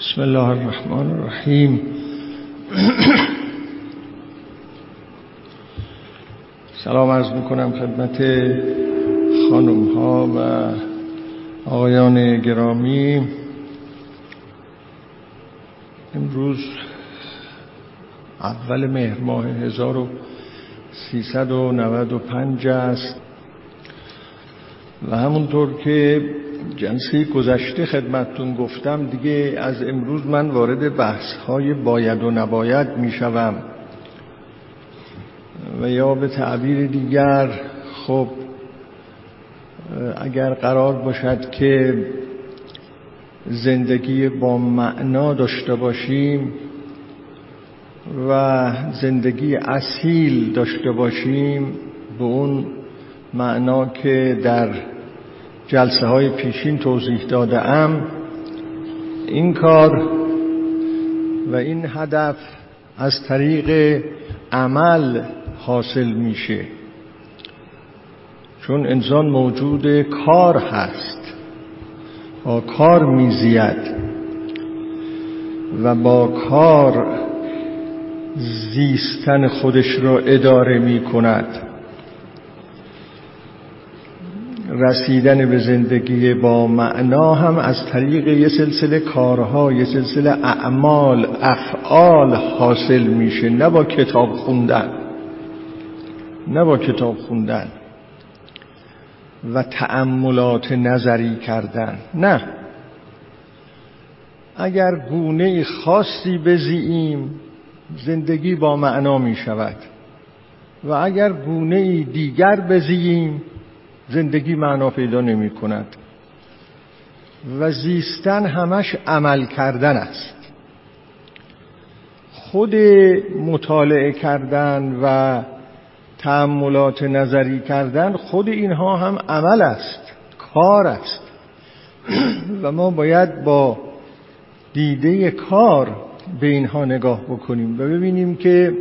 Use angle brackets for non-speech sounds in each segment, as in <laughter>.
بسم الله الرحمن الرحیم. سلام عرض می‌کنم خدمت خانم ها و آقایان گرامی. امروز اول مهر ماه 1395 است. و همونطور که جلسه گذشته خدمتتون گفتم دیگه از امروز من وارد بحث های باید و نباید می‌شوم. و یا به تعبیر دیگر خب اگر قرار باشد که زندگی با معنا داشته باشیم و زندگی اصیل داشته باشیم به اون معنا که در جلسه های پیشین توضیح داده ام این کار و این هدف از طریق عمل حاصل میشه. چون انسان موجود کار هست. با کار میزید. و با کار زیستن خودش را اداره می کند رسیدن به زندگی با معنا هم از طریق یه سلسله کارها یه سلسله اعمال افعال حاصل میشه نه با کتاب خوندن نه با کتاب خوندن و تأملات نظری کردن نه. اگر گونه خاصی بزییم زندگی با معنا می شود و اگر گونه دیگر بزییم زندگی معنا پیدا نمی کند. و زیستن همش عمل کردن است. خود مطالعه کردن و تعملات نظری کردن خود اینها هم عمل است کار است. و ما باید با دیده کار به اینها نگاه بکنیم و ببینیم که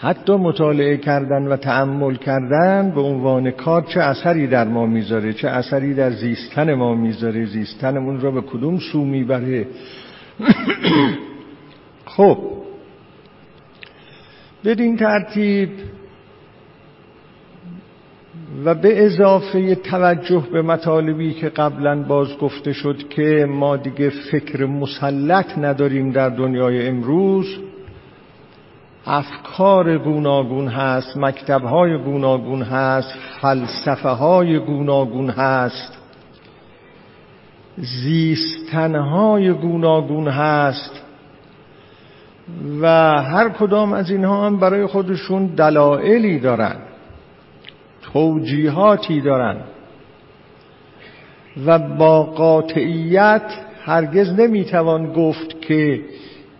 حتی مطالعه کردن و تأمل کردن به عنوان کار چه اثری در ما می‌ذاره چه اثری در زیستن ما می‌ذاره زیستنمون را به کدوم سو می‌بره؟ <coughs> خب بدین ترتیب و به اضافه توجه به مطالبی که قبلا باز گفته شد که ما دیگه فکر مسلط نداریم در دنیای امروز افکار گوناگون هست مکتبهای گوناگون هست فلسفه های گوناگون هست. زیستنهای گوناگون هست. و هر کدام از اینها هم برای خودشون دلایلی دارن توجیهاتی دارن. و با قاطعیت هرگز نمی‌توان گفت که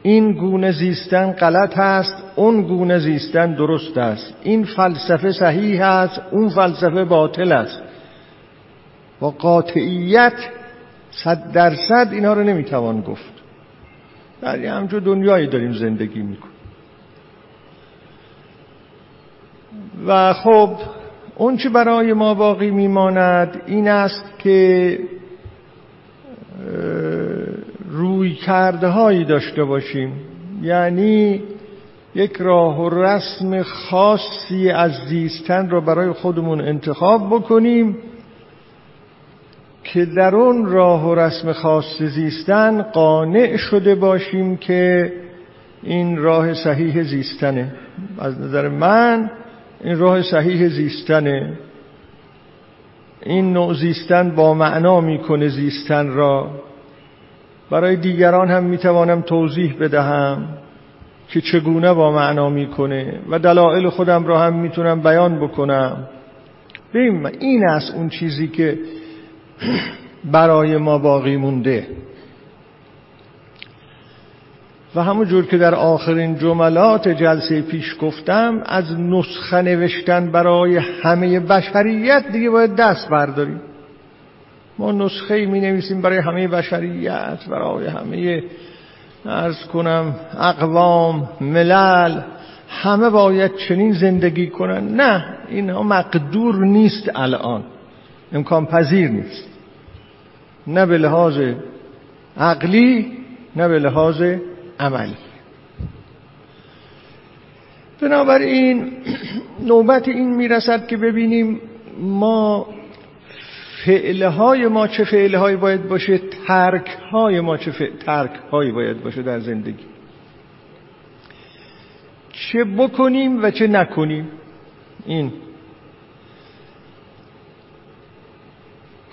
این گونه زیستن غلط است اون گونه زیستن درست است. این فلسفه صحیح است اون فلسفه باطل است. با قاطعیت صد درصد اینا رو نمی‌توان گفت. ولی همچون دنیایی داریم زندگی میکن و خب اون چه برای ما باقی میماند این است که روی کرده داشته باشیم. یعنی یک راه و رسم خاصی از زیستن را برای خودمون انتخاب بکنیم که در اون راه و رسم خاص زیستن قانع شده باشیم که این راه صحیح زیستنه. از نظر من این راه صحیح زیستنه. این نوع زیستن با معنا می‌کنه زیستن را. برای دیگران هم می‌توانم توضیح بدهم که چگونه با معنا می‌کنه و دلایل خودم را هم می‌تونم بیان بکنم. ببین این است اون چیزی که برای ما باقی مونده. و همون جور که در آخرین جملات جلسه پیش گفتم از نسخه نوشتن برای همه بشریت دیگه باید دست برداریم. ما نسخه می نویسیم برای همه بشریت برای همه ارز کنم اقوام ملل همه باید چنین زندگی کنن. نه اینها مقدور نیست الان. امکان پذیر نیست. نه به لحاظ عقلی نه به لحاظ عملی. بنابراین <clears throat> نوبت این می‌رسد که ببینیم ما فعلهای ما چه فعلهایی باید باشه؟ ترکهای ما چه ترکهایی باید باشه در زندگی. چه بکنیم و چه نکنیم؟ این.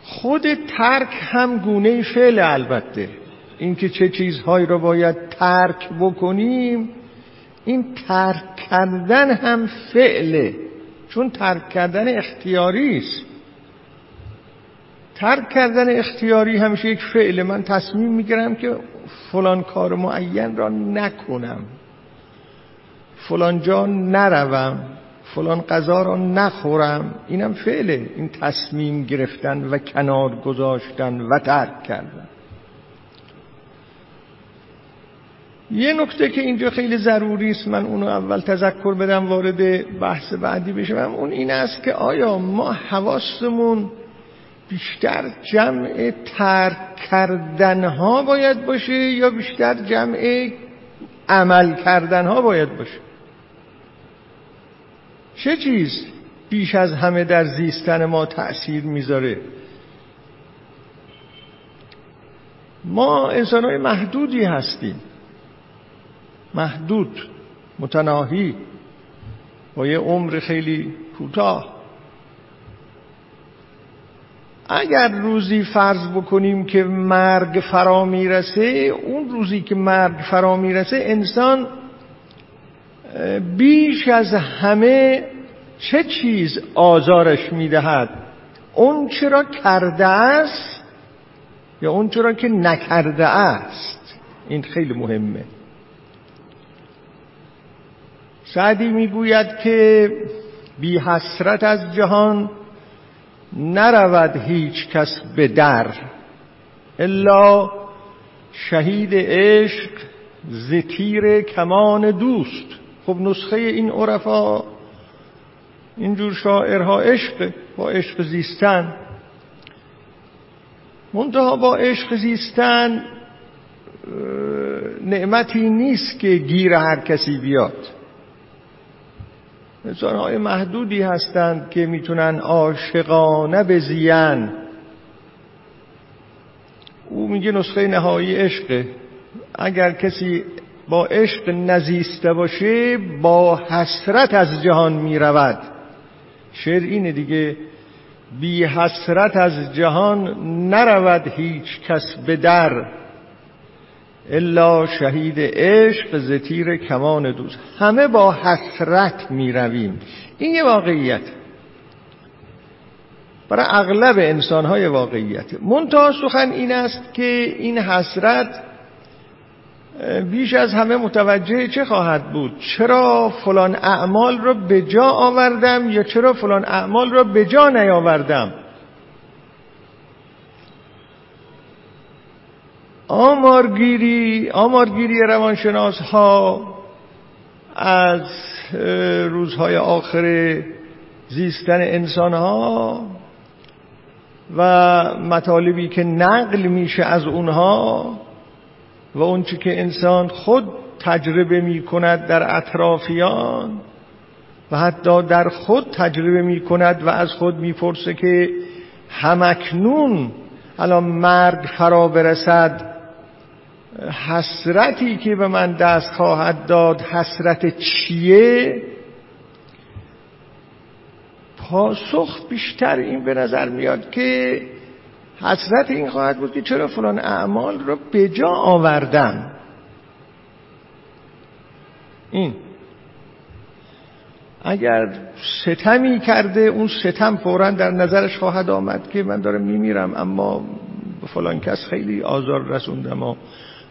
خود ترک هم گونه فعل البته. اینکه چه چیزهایی را باید ترک بکنیم این ترک کردن هم فعله. چون ترک کردن اختیاری است ترک کردن اختیاری همیشه یک فعله من تصمیم می‌گیرم که فلان کار معین را نکنم. فلان جا نروم. فلان غذا را نخورم. اینم فعله این تصمیم گرفتن و کنار گذاشتن و ترک کردن. یه نکته که اینجا خیلی ضروری است. من اونو اول تذکر بدم وارد بحث بعدی بشم. اون این است که آیا ما حواستمون بیشتر جمع ترک کردنها باید باشه یا بیشتر جمع عمل کردنها باید باشه؟ چه چیز بیش از همه در زیستن ما تأثیر می‌ذاره؟ ما انسانهای محدودی هستیم. محدود متناهی با یه عمر خیلی کوتاه. اگر روزی فرض بکنیم که مرگ فرا می‌رسه اون روزی که مرگ فرا می‌رسه انسان بیش از همه چه چیز آزارش می‌دهد؟ اون چرا کرده است یا اون چرا که نکرده است؟ این خیلی مهمه. سعدی می‌گوید که بی حسرت از جهان نرود هیچ کس به در الا شهید عشق زتیر کمان دوست. خب نسخه این عرفا اینجور شاعرها عشق با عشق زیستن. منتها با عشق زیستن نعمتی نیست که گیر هر کسی بیاد. انسانهای محدودی هستند که می‌تونن عاشقانه بزین. او میگه نسخه نهایی عشقه. اگر کسی با عشق نزیسته باشه با حسرت از جهان می‌رود. شعر اینه دیگه بی حسرت از جهان نرود هیچ کس به در. الا شهید عشق زتیر کمان دوست همه با حسرت می رویم این یه واقعیت. برای اغلب انسانهای واقعیت. منتها سخن این است که این حسرت بیش از همه متوجه چه خواهد بود؟ چرا فلان اعمال را به جا آوردم یا چرا فلان اعمال را به جا نیاوردم؟ آمارگیری آمارگیری روانشناس ها از روزهای آخر زیستن انسان ها و مطالبی که نقل میشه از اونها و اونچه که انسان خود تجربه می کند در اطرافیان و حتی در خود تجربه می کند و از خود می‌پرسه که همکنون الان مرگ فرا برسد حسرتی که به من دست خواهد داد حسرت چیه؟ پاسخ بیشتر این به نظر میاد که حسرت این خواهد بود که چرا فلان اعمال رو به جا آوردم. این. اگر ستمی کرده اون ستم فورا در نظرش خواهد آمد که من دارم میمیرم اما فلان کس خیلی آزار رسوندم و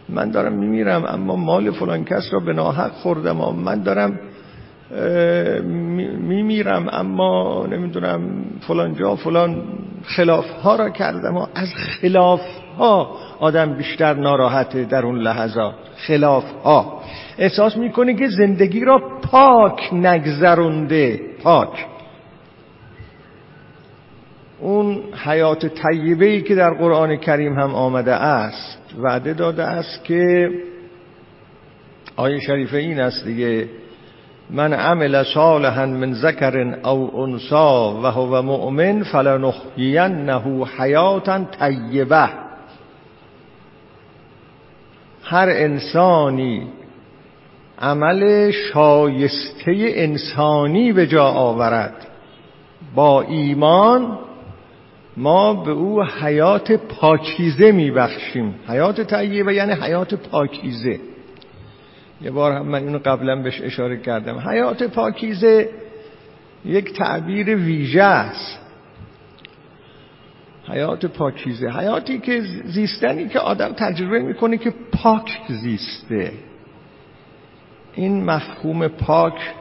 من دارم میمیرم اما مال فلان کس را به ناحق خوردم و من دارم میمیرم اما نمی‌دونم فلان جا فلان خلاف ها را کردم و از خلاف ها آدم بیشتر ناراحته در اون لحظات خلاف ها احساس می‌کنه که زندگی را پاک نگذرونده پاک. اون حیات طیبه ای که در قرآن کریم هم آمده است وعده داده است که آیه شریفه این است دیگه من عمل صالحا من ذکر او انسا و هو مؤمن فلنحیینه حیاتا طیبه. هر انسانی عمل شایسته انسانی به جا آورد با ایمان ما به او حیات پاکیزه میبخشیم. حیات طیبه یعنی حیات پاکیزه. یه بار هم من اینو قبلا بهش اشاره کردم. حیات پاکیزه یک تعبیر ویژه است. حیات پاکیزه. حیاتی که زیستنی که آدم تجربه می‌کنه که پاک زیسته. این مفهوم پاک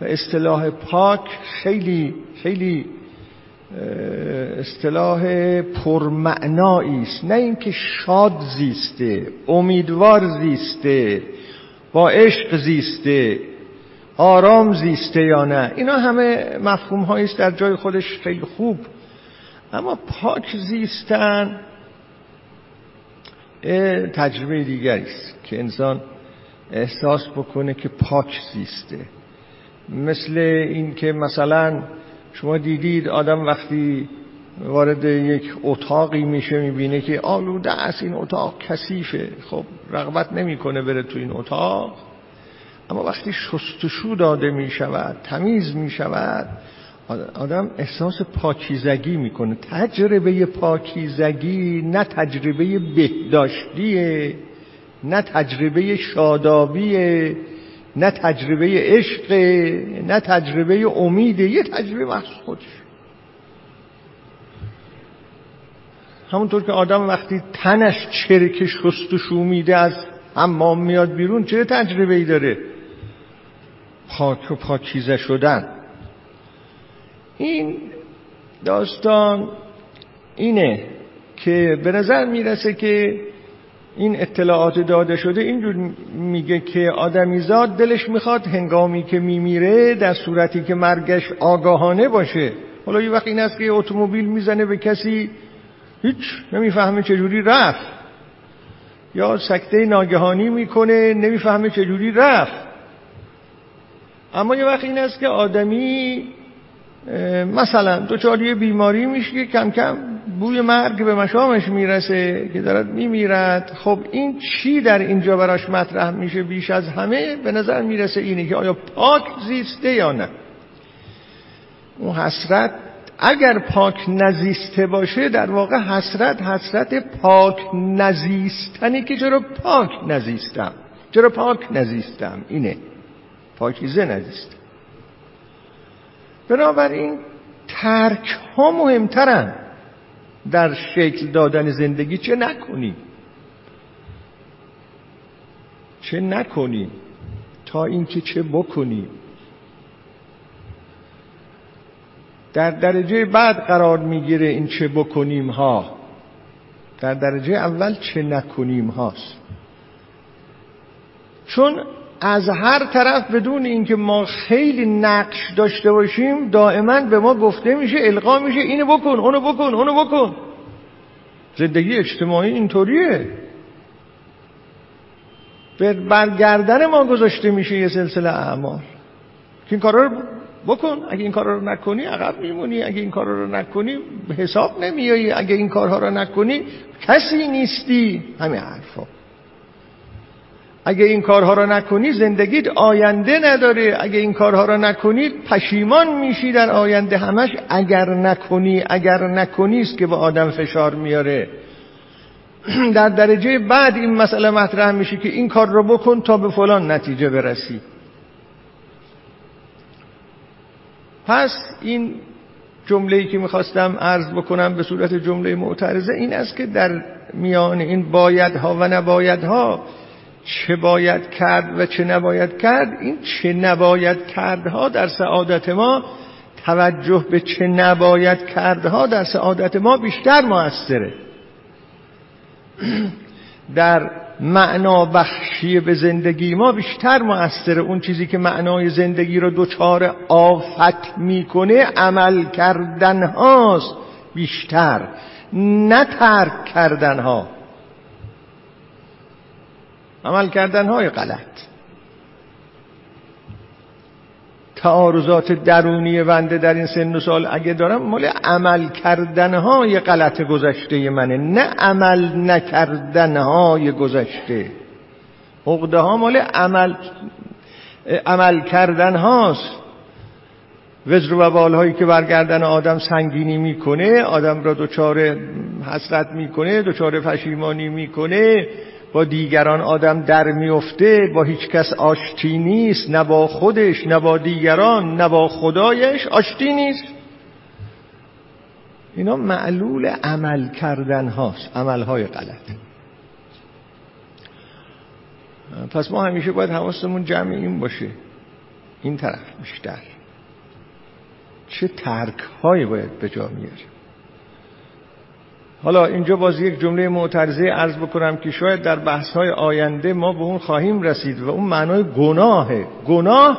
و اصطلاح پاک خیلی خیلی اصطلاح پرمعنایی است. نه اینکه شاد زیسته امیدوار زیسته با عشق زیسته آرام زیسته یا نه. اینا همه مفهوم است در جای خودش خیلی خوب. اما پاک زیستن تجربه دیگری است که انسان احساس بکنه که پاک زیسته. مثل این که مثلا شما دیدید آدم وقتی وارد یک اتاقی میشه می‌بینه که آلوده است این اتاق کثیفه. خب رغبت نمی‌کنه بره تو این اتاق. اما وقتی شستشو داده می‌شود تمیز می‌شود آدم احساس پاکیزگی می‌کنه. تجربه پاکیزگی نه تجربه بهداشتیه نه تجربه شادابیه. نه تجربه عشق نه تجربه امید یه تجربه مخصوص خودش. همونطور که آدم وقتی تنش چرک شستشو میده از حمام میاد بیرون چه تجربه ای داره؟ پاک و پاکیزه شدن. این داستان اینه که به نظر می‌رسه که این اطلاعات داده شده اینجور میگه که آدمیزاد دلش می‌خواد هنگامی که میمیره در صورتی که مرگش آگاهانه باشه. حالا یه وقت این است که اتومبیل می‌زنه به کسی هیچ نمی‌فهمه چجوری رفت. یا سکته ناگهانی می‌کنه نمی‌فهمه چجوری رفت. اما یه وقت این است که آدمی مثلا دوچاری بیماری میشه که کم کم بوی مرگ به مشامش می‌رسه که دارد میمیرد. خب این چی در اینجا براش مطرح میشه بیش از همه؟ به نظر می‌رسه اینه که آیا پاک زیسته یا نه؟ اون حسرت اگر پاک نزیسته باشه در واقع حسرت حسرت پاک نزیستنی که چرا پاک نزیستم؟ چرا پاک نزیستم؟ اینه. پاکیزه نزیستم بنابراین ترک ها مهمترن. در شکل دادن زندگی چه نکنی؟ چه نکنی؟ تا اینکه چه بکنی؟ در درجه بعد قرار می‌گیره این چه بکنیم ها. در درجه اول چه نکنیم هاست؟ چون از هر طرف بدون اینکه ما خیلی نقش داشته باشیم دائما به ما گفته میشه القا میشه اینو بکن اونو بکن اونو بکن. زندگی اجتماعی اینطوریه. برگردن ما گذاشته میشه یه سلسله اعمال. که این کارا رو بکن. اگه این کارا رو نکنی عقب میمونی. اگه این کارا رو نکنی حساب نمیایی. اگه این کارها رو نکنی کسی نیستی. همین حرفا. اگه این کارها رو نکنی زندگیت آینده نداره. اگه این کارها رو نکنی پشیمان میشی در آینده. همش اگر نکنی اگر نکنی است که به آدم فشار میاره. <clears throat> در درجه بعد این مسئله مطرح میشه که این کار رو بکن تا به فلان نتیجه برسی. پس این جمله‌ای که می‌خواستم عرض بکنم به صورت جمله معترضه این است که در میان این بایدها و نبایدها چه باید کرد و چه نباید کرد این چه نباید کردها در سعادت ما توجه به چه نباید کردها در سعادت ما بیشتر موثره. در معنا بخشی به زندگی ما بیشتر موثره. اون چیزی که معنای زندگی رو دچار آفت می‌کنه عمل کردن هاست بیشتر نه ترک کردن ها عمل کردن های غلط. تعارضات درونی بنده در این سن و سال اگه دارم مال عمل کردنهای غلط گذشته منه نه عمل نکردنهای گذشته. عقده ها مال عمل عمل کردن هاست وزر و هایی که برگردن آدم سنگینی می‌کنه آدم را دچار حسرت می‌کنه دچار پشیمانی می‌کنه. با دیگران آدم در میفته با هیچ کس آشتی نیست نه با خودش نه با دیگران نه با خدایش آشتی نیست. اینا معلول عمل کردن هاست عمل های غلط. پس ما همیشه باید حواستمون جمع این باشه این طرف بیشتر. چه ترک هایی باید به جا میاریم؟ حالا اینجا باز یک جمله معترضه عرض بکنم که شاید در بحث های آینده ما به اون خواهیم رسید و اون معنای گناهه. گناه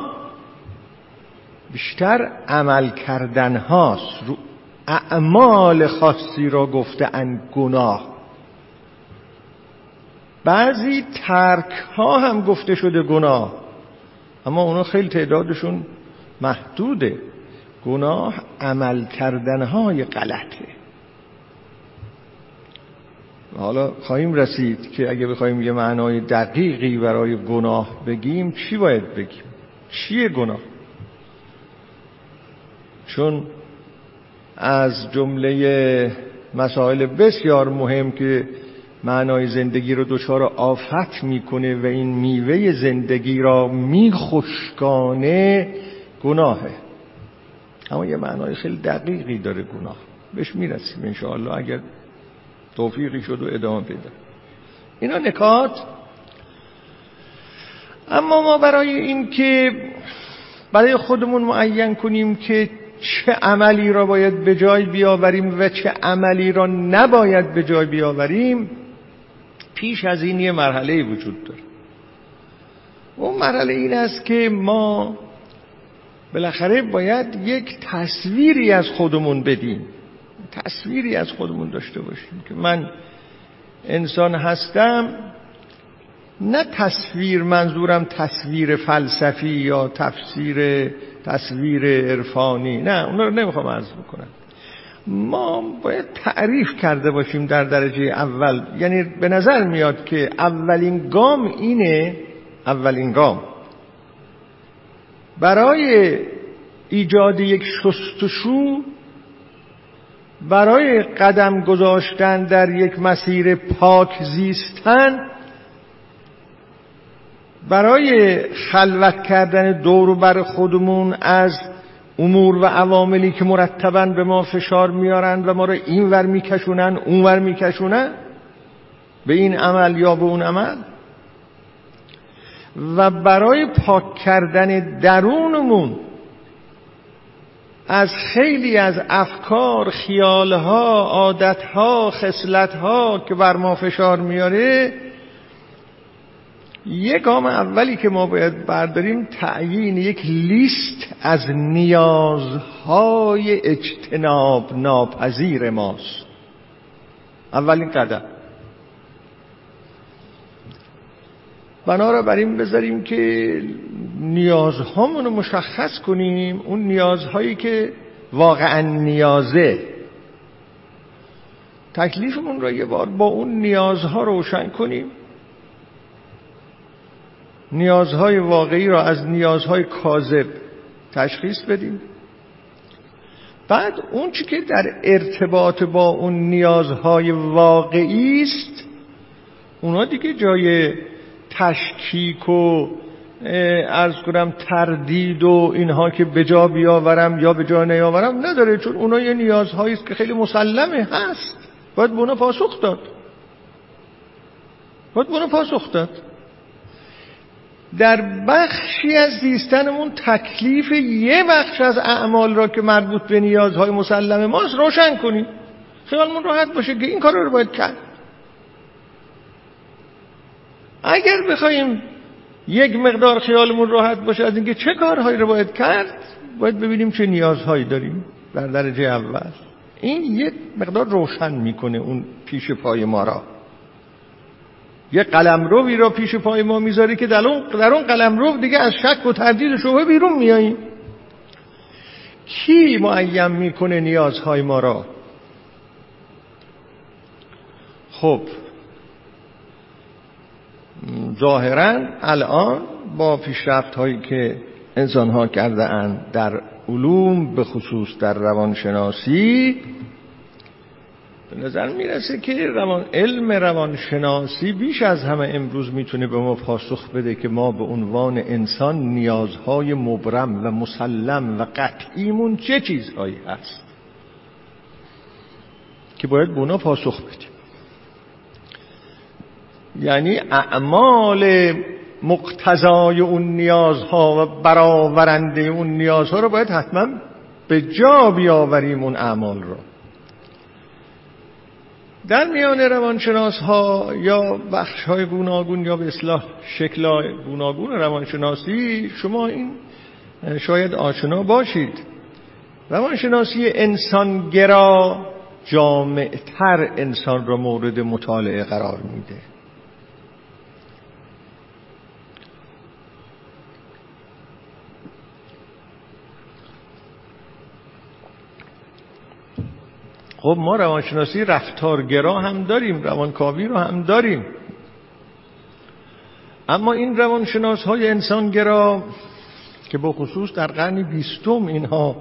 بیشتر عمل کردن هاست رو اعمال خاصی را گفته ان گناه. بعضی ترک ها هم گفته شده گناه اما اونا خیلی تعدادشون محدوده. گناه عمل کردن های غلطه. حالا خواهیم رسید که اگه بخوایم یه معنای دقیقی برای گناه بگیم چی باید بگیم؟ چیه گناه؟ چون از جمله مسائل بسیار مهم که معنای زندگی رو دچار آفت می‌کنه و این میوه زندگی را میخشکانه گناهه. اما یه معنای خیلی دقیقی داره گناه. بهش می‌رسیم انشاءالله. اگر توفیقی شد و ادامه پیدا. اینا نکات. اما ما برای این که برای خودمون معین کنیم که چه عملی را باید به جای بیاوریم و چه عملی را نباید به جای بیاوریم پیش از این یه مرحله وجود داره. اون مرحله این است که ما بالاخره باید یک تصویری از خودمون بدیم. تصویری از خودمون داشته باشیم که من انسان هستم نه تصویر منظورم تصویر فلسفی یا تفسیر تصویر عرفانی نه اون رو نمی‌خوام عرض بکنم. ما باید تعریف کرده باشیم در درجه اول. یعنی به نظر میاد که اولین گام اینه اولین گام. برای ایجاد یک شستشو برای قدم گذاشتن در یک مسیر پاک زیستن برای خلوت کردن دور بر خودمون از امور و عواملی که مرتبا به ما فشار میارن و ما رو این ور میکشونن اون ور میکشونن به این عمل یا به اون عمل. و برای پاک کردن درونمون از خیلی از افکار، خیالها، عادتها، خصلتها که بر ما فشار میاره یک گام اولی که ما باید برداریم تعیین یک لیست از نیازهای اجتناب ناپذیر ماست. اولین قدم. بنا را بر این بذاریم که نیازهامون رو مشخص کنیم. اون نیازهایی که واقعا نیازه. تکلیفمون را یه بار با اون نیازها روشن کنیم. نیازهای واقعی را از نیازهای کاذب تشخیص بدیم. بعد اون چی که در ارتباط با اون نیازهای واقعی است اونا دیگه جای تشکیک و ارز کنم تردید و اینها که به جا بیاورم یا به جا نیاورم نداره چون اونا یه نیازهایی است که خیلی مسلمه. هست. باید به اونا پاسخ داد. باید به پاسخ داد. در بخشی از زیستنمون تکلیف یه بخش از اعمال را که مربوط به نیازهای مسلم ماست روشن کنیم. خیالمون راحت باشه که این کار رو باید کرد. اگر بخوایم یک مقدار خیالمون راحت باشه از اینکه چه کارهایی رو باید کرد باید ببینیم چه نیازهایی داریم در درجه اول. این یه مقدار روشن می‌کنه اون پیش پای ما را. یه قلمروی را پیش پای ما می‌ذاره که در اون, در اون قلمرو دیگه از شک و تردید شبه بیرون میاییم کی معیم می‌کنه نیازهای ما را؟ خب ظاهرا الان با پیشرفت هایی که انسان ها کرده اند در علوم به خصوص در روانشناسی به نظر می‌رسه که روان علم روانشناسی بیش از همه امروز می‌تونه به ما پاسخ بده که ما به عنوان انسان نیازهای مبرم و مسلم و قطعیمون چه چیزهایی هست؟ که باید به اونا پاسخ بدیم. یعنی اعمال مقتضای اون نیازها و برآورنده اون نیازها رو باید حتما به جا بیاوریم اون اعمال رو. در میان روانشناس ها یا بخش های گوناگون یا به اصلاح شکل گوناگون روانشناسی شما این شاید آشنا باشید. روانشناسی انسانگرا جامعتر انسان را مورد مطالعه قرار میده. خب ما روانشناسی رفتارگرا هم داریم روانکاوی رو هم داریم اما این روانشناس های انسانگرا که با خصوص در قرن بیستم اینها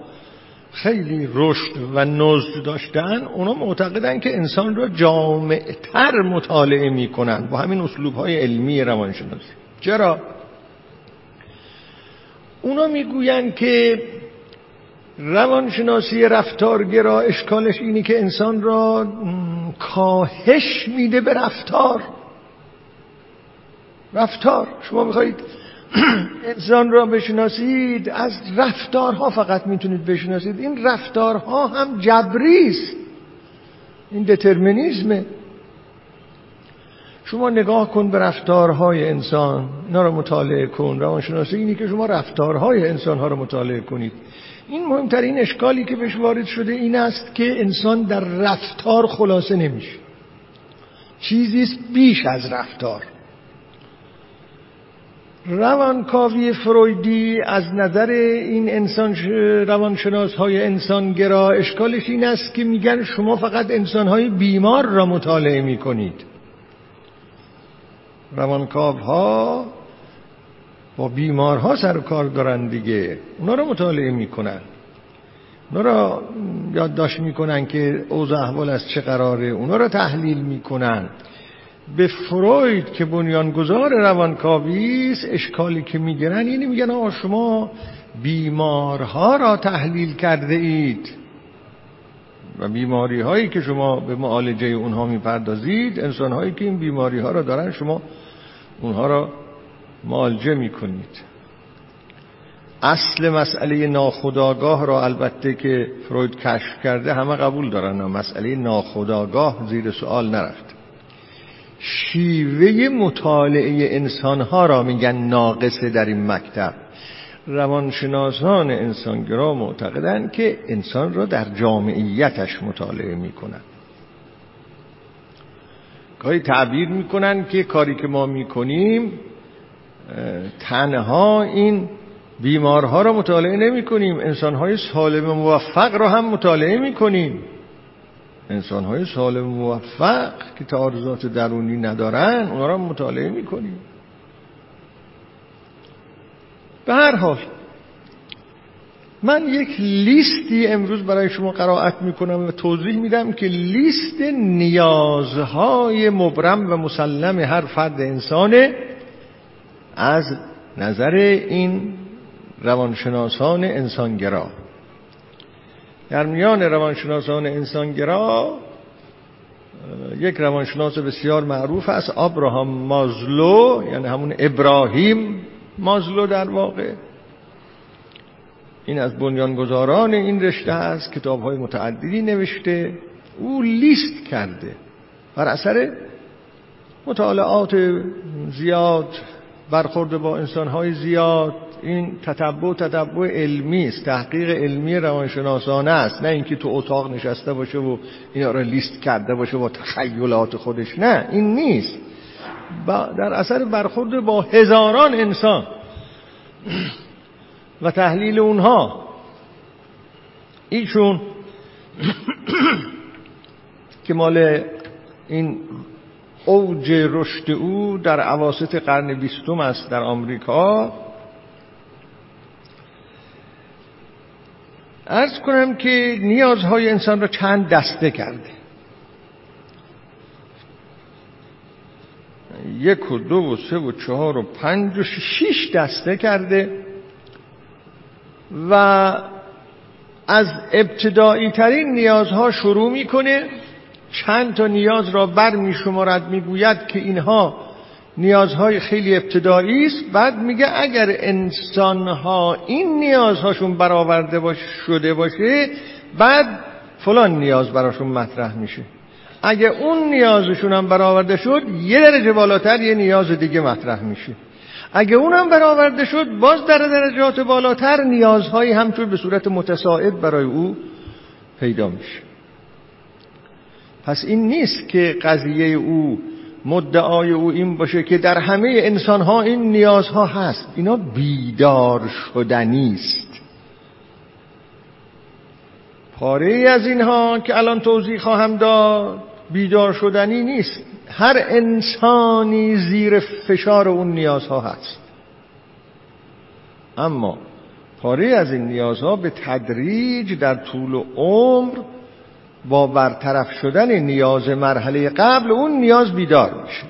خیلی رشد و نزد داشتن اونا معتقدن که انسان را جامعتر مطالعه می‌کنن با همین اسلوب های علمی روانشناسی چرا؟ اونا می‌گوین که روانشناسی رفتارگرا اشکالش اینی که انسان را کاهش میده به رفتار. رفتار. شما می‌خواهید انسان را بشناسید از رفتارها فقط می‌تونید بشناسید. این رفتارها هم جبریست. این دترمینیزمه. شما نگاه کن به رفتارهای انسان. اینا رو مطالعه کن. روانشناسی اینی که شما رفتارهای انسانها رو مطالعه کنید. این مهمترین اشکالی که بهش وارد شده این است که انسان در رفتار خلاصه نمیشه. چیزی بیش از رفتار. روانکاوی فرویدی از نظر این انسان روانشناس های انسانگرا اشکالش این است که میگن شما فقط انسان های بیمار را مطالعه می‌کنید. روانکاو ها با بیمارها سر و کار دارن دیگه. اونا رو مطالعه می‌کنن. اونا رو یادداشت می‌کنن که اوضاع احوال از چه قراره. اونا رو تحلیل می‌کنن. به فروید که بنیانگذار روانکاوی است اشکالی که می‌گیرن اینی میگن آقا شما بیمارها را تحلیل کرده اید. و بیماری هایی که شما به معالجه اونها می‌پردازید انسان هایی که این بیماری ها را دارن شما اونها را معالجه می‌کنید. اصل مسئله ناخداگاه را البته که فروید کشف کرده همه قبول دارن مسئله ناخداگاه زیر سوال نرفت. شیوه مطالعه انسانها را میگن ناقصه در این مکتب. روانشناسان انسانگرا معتقدند که انسان را در جامعیتش مطالعه می‌کنن. گاهی تعبیر می‌کنن که کاری که ما می‌کنیم تنها این بیمارها را مطالعه نمی کنیم انسانهای سالم موفق را هم مطالعه می کنیم انسانهای سالم موفق که تعارضات درونی ندارن اونا را مطالعه می کنیم به هر حال من یک لیستی امروز برای شما قرائت می‌کنم و توضیح میدم که لیست نیازهای مبرم و مسلم هر فرد انسانه از نظر این روانشناسان انسانگرا. در میان روانشناسان انسانگرا یک روانشناس بسیار معروف است ابراهام مازلو یعنی همون ابراهیم مازلو در واقع. این از بنیانگذاران این رشته است کتاب های متعددی نوشته. او لیست کرده. بر اثر مطالعات زیاد برخورد با انسانهای زیاد. این تتبع تتبع علمی است. تحقیق علمی روانشناسانه است. نه اینکه تو اتاق نشسته باشه و اینا رو لیست کرده باشه با تخیلات خودش. نه این نیست. در اثر برخورد با هزاران انسان <clears throat> و تحلیل اونها ایشون <clears throat> که مال این اوج رشد او در عواسط قرن بیستم است در آمریکا. ارز کنم که نیازهای انسان را چند دسته کرده. یک و دو و سه و چهار و پنج و شیش دسته کرده و از ابتدایی ترین نیازها شروع می‌کنه. چند تا نیاز را بر می شمارد می‌گوید که اینها نیازهای خیلی ابتدایی است. بعد میگه اگر انسانها این نیازهاشون برآورده باش شده باشه بعد فلان نیاز براشون مطرح میشه. اگه اون نیازشون هم برآورده شد یه درجه بالاتر یه نیاز دیگه مطرح میشه. اگه اونم برآورده شد باز در درجات بالاتر نیازهایی همطور به صورت متساعد برای او پیدا میشه. پس این نیست که قضیه او مدعای او این باشه که در همه انسان ها این نیازها هست. اینا بیدار شدنی است. پاره از اینها که الان توضیح خواهم داد بیدار شدنی نیست. هر انسانی زیر فشار اون نیازها هست. اما پاره از این نیازها به تدریج در طول عمر با برطرف شدن نیاز مرحله قبل اون نیاز بیدار میشه.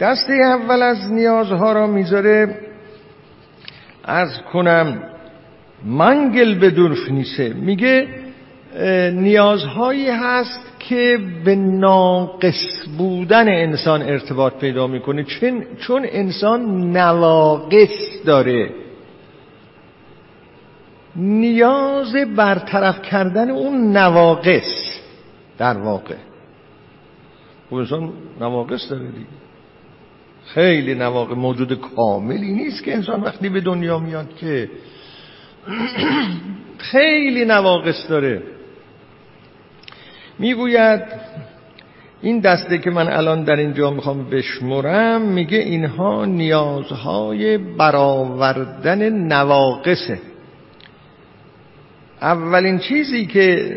دسته اول از نیازها را می‌ذاره از کنم منگل به نیسه. میگه نیازهایی هست که به ناقص بودن انسان ارتباط پیدا می‌کنه. چون انسان نواقص داره. نیاز برطرف کردن اون نواقص در واقع. خب انسان نواقص داره دیگه. خیلی نواقع موجود کاملی نیست که انسان وقتی به دنیا میاد که <clears throat> خیلی نواقص داره. می‌گوید این دسته که من الان در اینجا می‌خوام بشمرم میگه اینها نیازهای برآوردن نواقصه. اولین چیزی که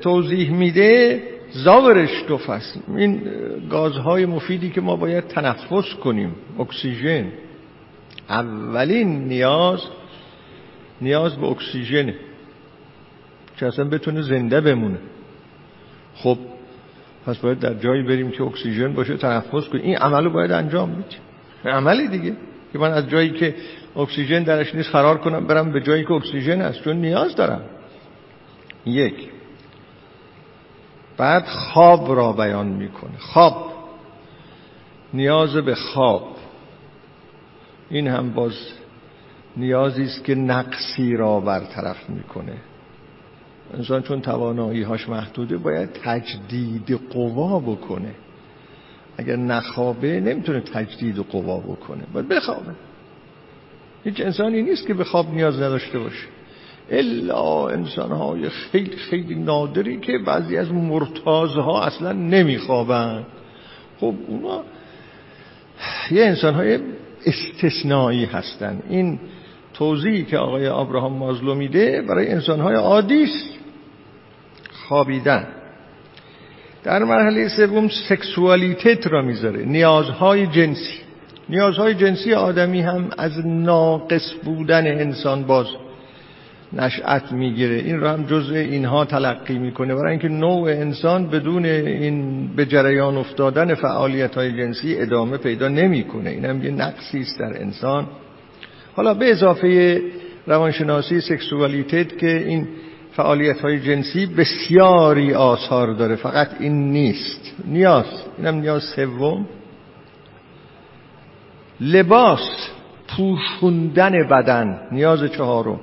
توضیح میده Sauerstoff است این گازهای مفیدی که ما باید تنفس کنیم اکسیژن. اولین نیاز نیاز به اکسیژنه. که اصلا بتونه زنده بمونه. خب پس باید در جایی بریم که اکسیژن باشه تنفس کنیم. این عملو باید انجام بدیم. عملی دیگه. که من از جایی که اکسیژن درش نیست فرار کنم برم به جایی که اکسیژن هست چون نیاز دارم. یک. بعد خواب را بیان می‌کنه. خواب. نیاز به خواب. این هم باز نیازی است که نقصی را برطرف می‌کنه. انسان چون توانایی هاش محدوده باید تجدید قوا بکنه. اگر نخوابه نمی‌تونه تجدید قوا بکنه. باید بخوابه. هیچ انسانی نیست که به خواب نیاز نداشته باشه. الا انسان های خیلی خیلی نادری که بعضی از مرتازها اصلا نمیخوابند. خب اونا یه انسان های استثنایی هستن. این توضیحی که آقای آبراهام مازلو میده برای انسان های عادی است. خوابیدن. در مرحله سوم سکسوالیتت را می‌ذاره. نیازهای جنسی. نیازهای جنسی آدمی هم از ناقص بودن انسان باز نشأت می‌گیره. این رو هم جزء اینها تلقی می‌کنه. برای اینکه نوع انسان بدون این به جریان افتادن فعالیت های جنسی ادامه پیدا نمی‌کنه. این هم یه نقصی است در انسان. حالا به اضافه روانشناسی سکسوالیتت که این فعالیت های جنسی بسیاری آثار داره. فقط این نیست. نیاز. اینم نیاز سوم. لباس پوشوندن بدن نیاز چهارم.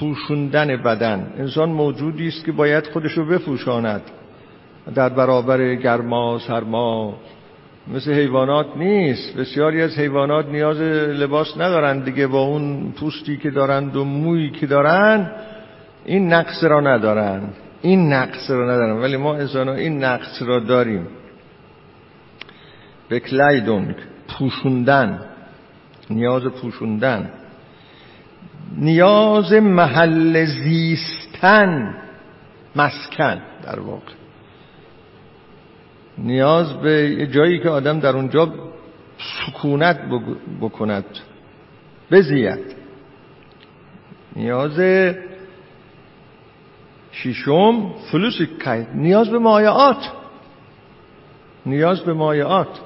پوشوندن بدن. انسان موجودی است که باید خودش رو بپوشاند. در برابر گرما سرما مثل حیوانات نیست. بسیاری از حیوانات نیاز لباس ندارن. دیگه با اون پوستی که دارند و مویی که دارن این نقص را ندارن. این نقص را ندارن. ولی ما انسان این نقص را داریم. بکلیدونگ پوشوندن نیاز پوشوندن نیاز محل زیستن مسکن در واقع. نیاز به جایی که آدم در اونجا سکونت بکند بزید. نیاز شیشم فلوسیکایت نیاز به مایعات. نیاز به مایعات.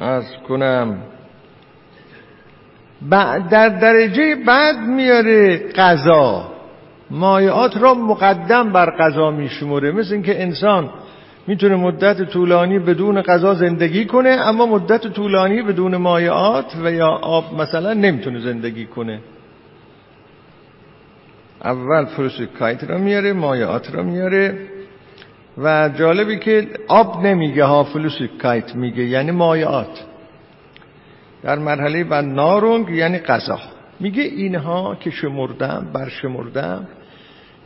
از کنم. در درجه بعد میاره قضا. مایعات را مقدم بر قضا میشموره. مثل اینکه انسان می‌تونه مدت طولانی بدون غذا زندگی کنه اما مدت طولانی بدون مایعات و یا آب مثلا نمی‌تونه زندگی کنه. اول Flüssigkeit را میاره مایعات را میاره. و جالبی که آب نمیگه ها Flüssigkeit میگه یعنی مایعات. در مرحله بعد Nahrung یعنی غذا. میگه اینها که شمردم برشمردم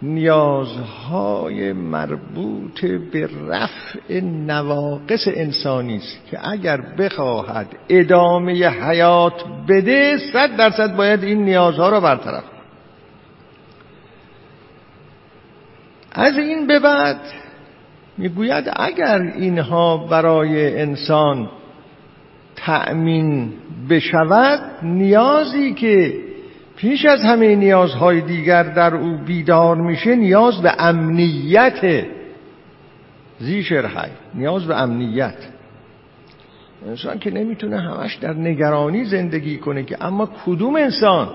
نیازهای مربوط به رفع نواقص انسانی است که اگر بخواهد ادامه حیات بده صد درصد باید این نیازها را برطرف از این به بعد می‌گوید اگر اینها برای انسان تأمین بشود نیازی که پیش از همه نیازهای دیگر در او بیدار میشه نیاز به امنیت زیشرهای نیاز به امنیت. انسان که نمی‌تونه همش در نگرانی زندگی کنه که اما کدوم انسان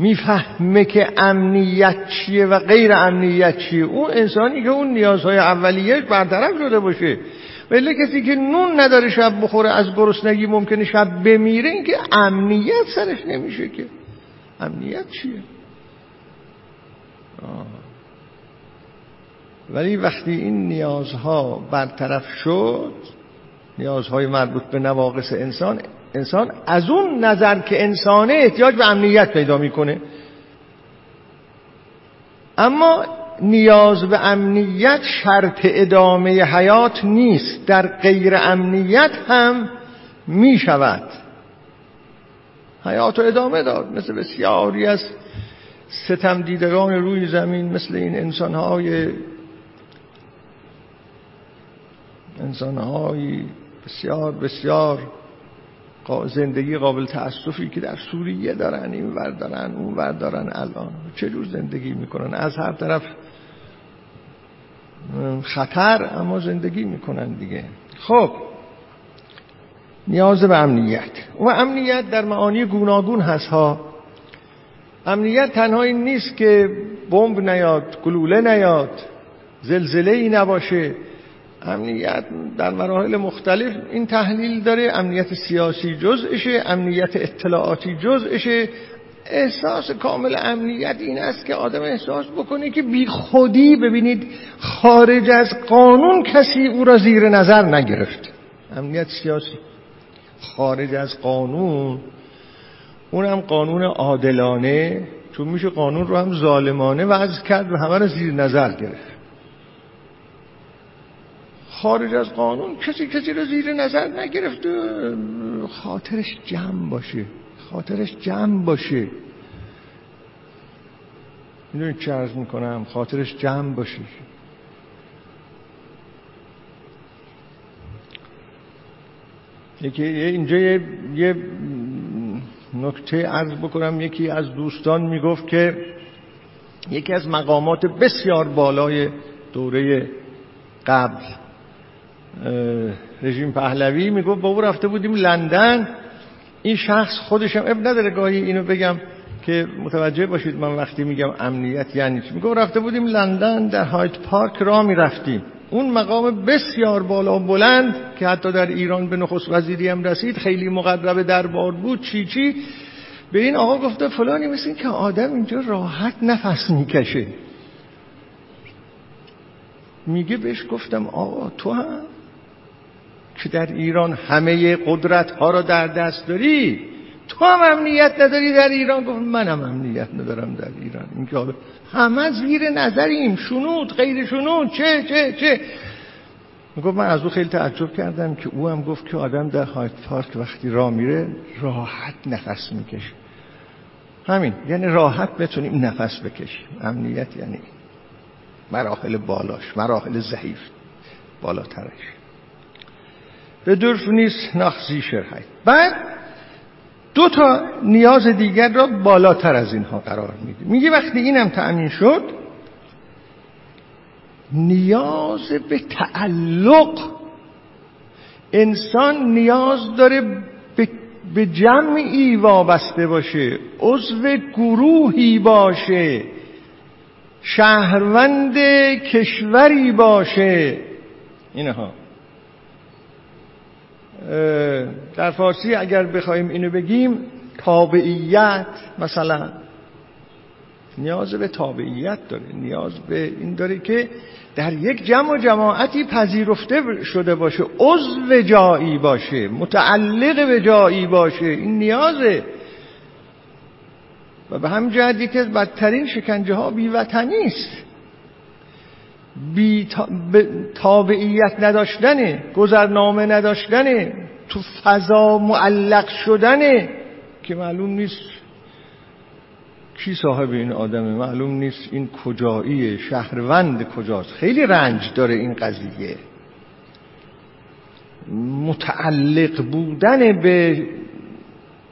می‌فهمه که امنیت چیه و غیر امنیت چیه. اون انسانی که اون نیازهای اولیه برطرف شده باشه. ولی کسی که نون نداره شب بخوره از گرسنگی ممکنه شب بمیره این که امنیت سرش نمیشه که. امنیت چیه؟ ولی وقتی این نیازها برطرف شد نیازهای مربوط به نواقص انسان انسان از اون نظر که انسانه احتیاج به امنیت پیدا می‌کنه. اما نیاز به امنیت شرط ادامه حیات نیست. در غیر امنیت هم می شود حیات و ادامه داد. مثل بسیاری از ستم دیدگان روی زمین مثل این انسانهای انسانهایی بسیار بسیار زندگی قابل تأسفی که در سوریه دارن این ور دارن اون ور دارن الان. چجور زندگی می‌کنن؟ از هر طرف خطر اما زندگی می‌کنن دیگه. خب. نیاز به امنیت. و امنیت در معانی گوناگون هست ها امنیت تنها این نیست که بمب نیاد گلوله نیاد زلزله ای نباشه. امنیت در مراحل مختلف این تحلیل داره امنیت سیاسی جزءشه امنیت اطلاعاتی جزءشه احساس کامل امنیت این است که آدم احساس بکنه که بی خودی ببینید خارج از قانون کسی او را زیر نظر نگرفت. امنیت سیاسی. خارج از قانون. اونم قانون عادلانه. چون میشه قانون رو هم ظالمانه وضع کرد و همه رو زیر نظر گرفت. خارج از قانون کسی کسی رو زیر نظر نگرفت خاطرش جمع باشه. خاطرش جمع باشه. می‌دونید چه عرض می‌کنم؟ خاطرش جمع باشه. یکی اینجا یه, یه نکته عرض بکنم. یکی از دوستان می‌گفت که یکی از مقامات بسیار بالای دوره قبل رژیم پهلوی می‌گفت با او رفته بودیم لندن. این شخص خودشم اب نداره گاهی اینو بگم که متوجه باشید من وقتی میگم امنیت یعنی چی؟ میگم رفته بودیم لندن در هایت پارک را می‌رفتیم. اون مقام بسیار بالا و بلند که حتی در ایران به نخست وزیری هم رسید خیلی مقرب دربار بود چی چی. به این آقا گفته فلانی مثل که آدم اینجا راحت نفس می‌کشه. میگه بهش گفتم آقا تو هم که در ایران همه قدرت ها را در دست داری تو هم امنیت نداری در ایران؟ گفت منم امنیت ندارم در ایران. این که همه زیر نظریم. شنود غیر شنود چه چه چه؟ گفت من از او خیلی تعجب کردم که او هم گفت که آدم در هایت پارک وقتی راه میره راحت نفس می‌کشه. همین یعنی راحت بتونیم نفس بکشیم. امنیت یعنی مراحل بالاش مراحل ضعیف بالاترش. به درف نیست نخزی شرحید بعد دو تا نیاز دیگر را بالاتر از اینها قرار میده میگه وقتی اینم تأمین شد نیاز به تعلق. انسان نیاز داره به جمعی وابسته باشه عضو گروهی باشه شهروند کشوری باشه. اینها. در فارسی اگر بخوایم اینو بگیم تابعیت مثلا نیاز به تابعیت داره نیاز به این داره که در یک جمع و جماعتی پذیرفته شده باشه عضو جایی باشه متعلق به جایی باشه این نیازه. و به هم جهتی که بدترین شکنجه ها بیوطنی است. بی تابعیت نداشتنه گذرنامه نداشتنه تو فضا معلق شدنه. که معلوم نیست کی صاحب این آدمه معلوم نیست این کجاییه شهروند کجاست. خیلی رنج داره این قضیه. متعلق بودن به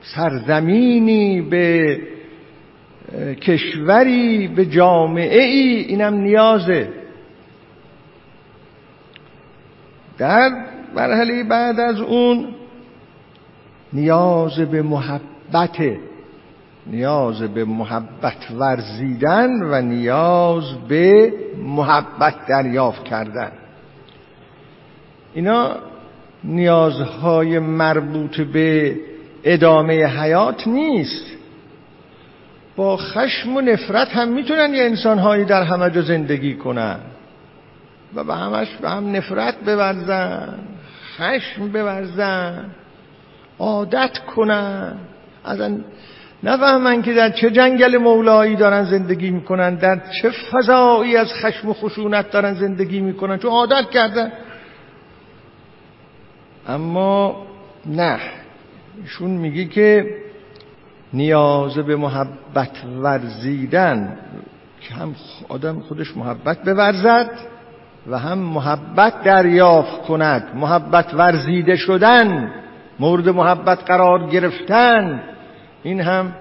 سرزمینی به کشوری به جامعه ای اینم نیازه. در مرحله بعد از اون نیاز به محبت نیاز به محبت ورزیدن و نیاز به محبت دریافت کردن. اینا نیازهای مربوط به ادامه حیات نیست. با خشم و نفرت هم می‌تونن یه انسانهایی در همه جا زندگی کنن. و به همش به هم نفرت بورزن خشم بورزن عادت کنن. از نفهمن که در چه جنگل مولایی دارن زندگی می‌کنن در چه فضایی از خشم و خشونت دارن زندگی می‌کنن. چون عادت کردن. اما نه. ایشون میگه که نیاز به محبت ورزیدن که هم آدم خودش محبت بورزد و هم محبت دریافت کند محبت ورزیده شدن مورد محبت قرار گرفتن این هم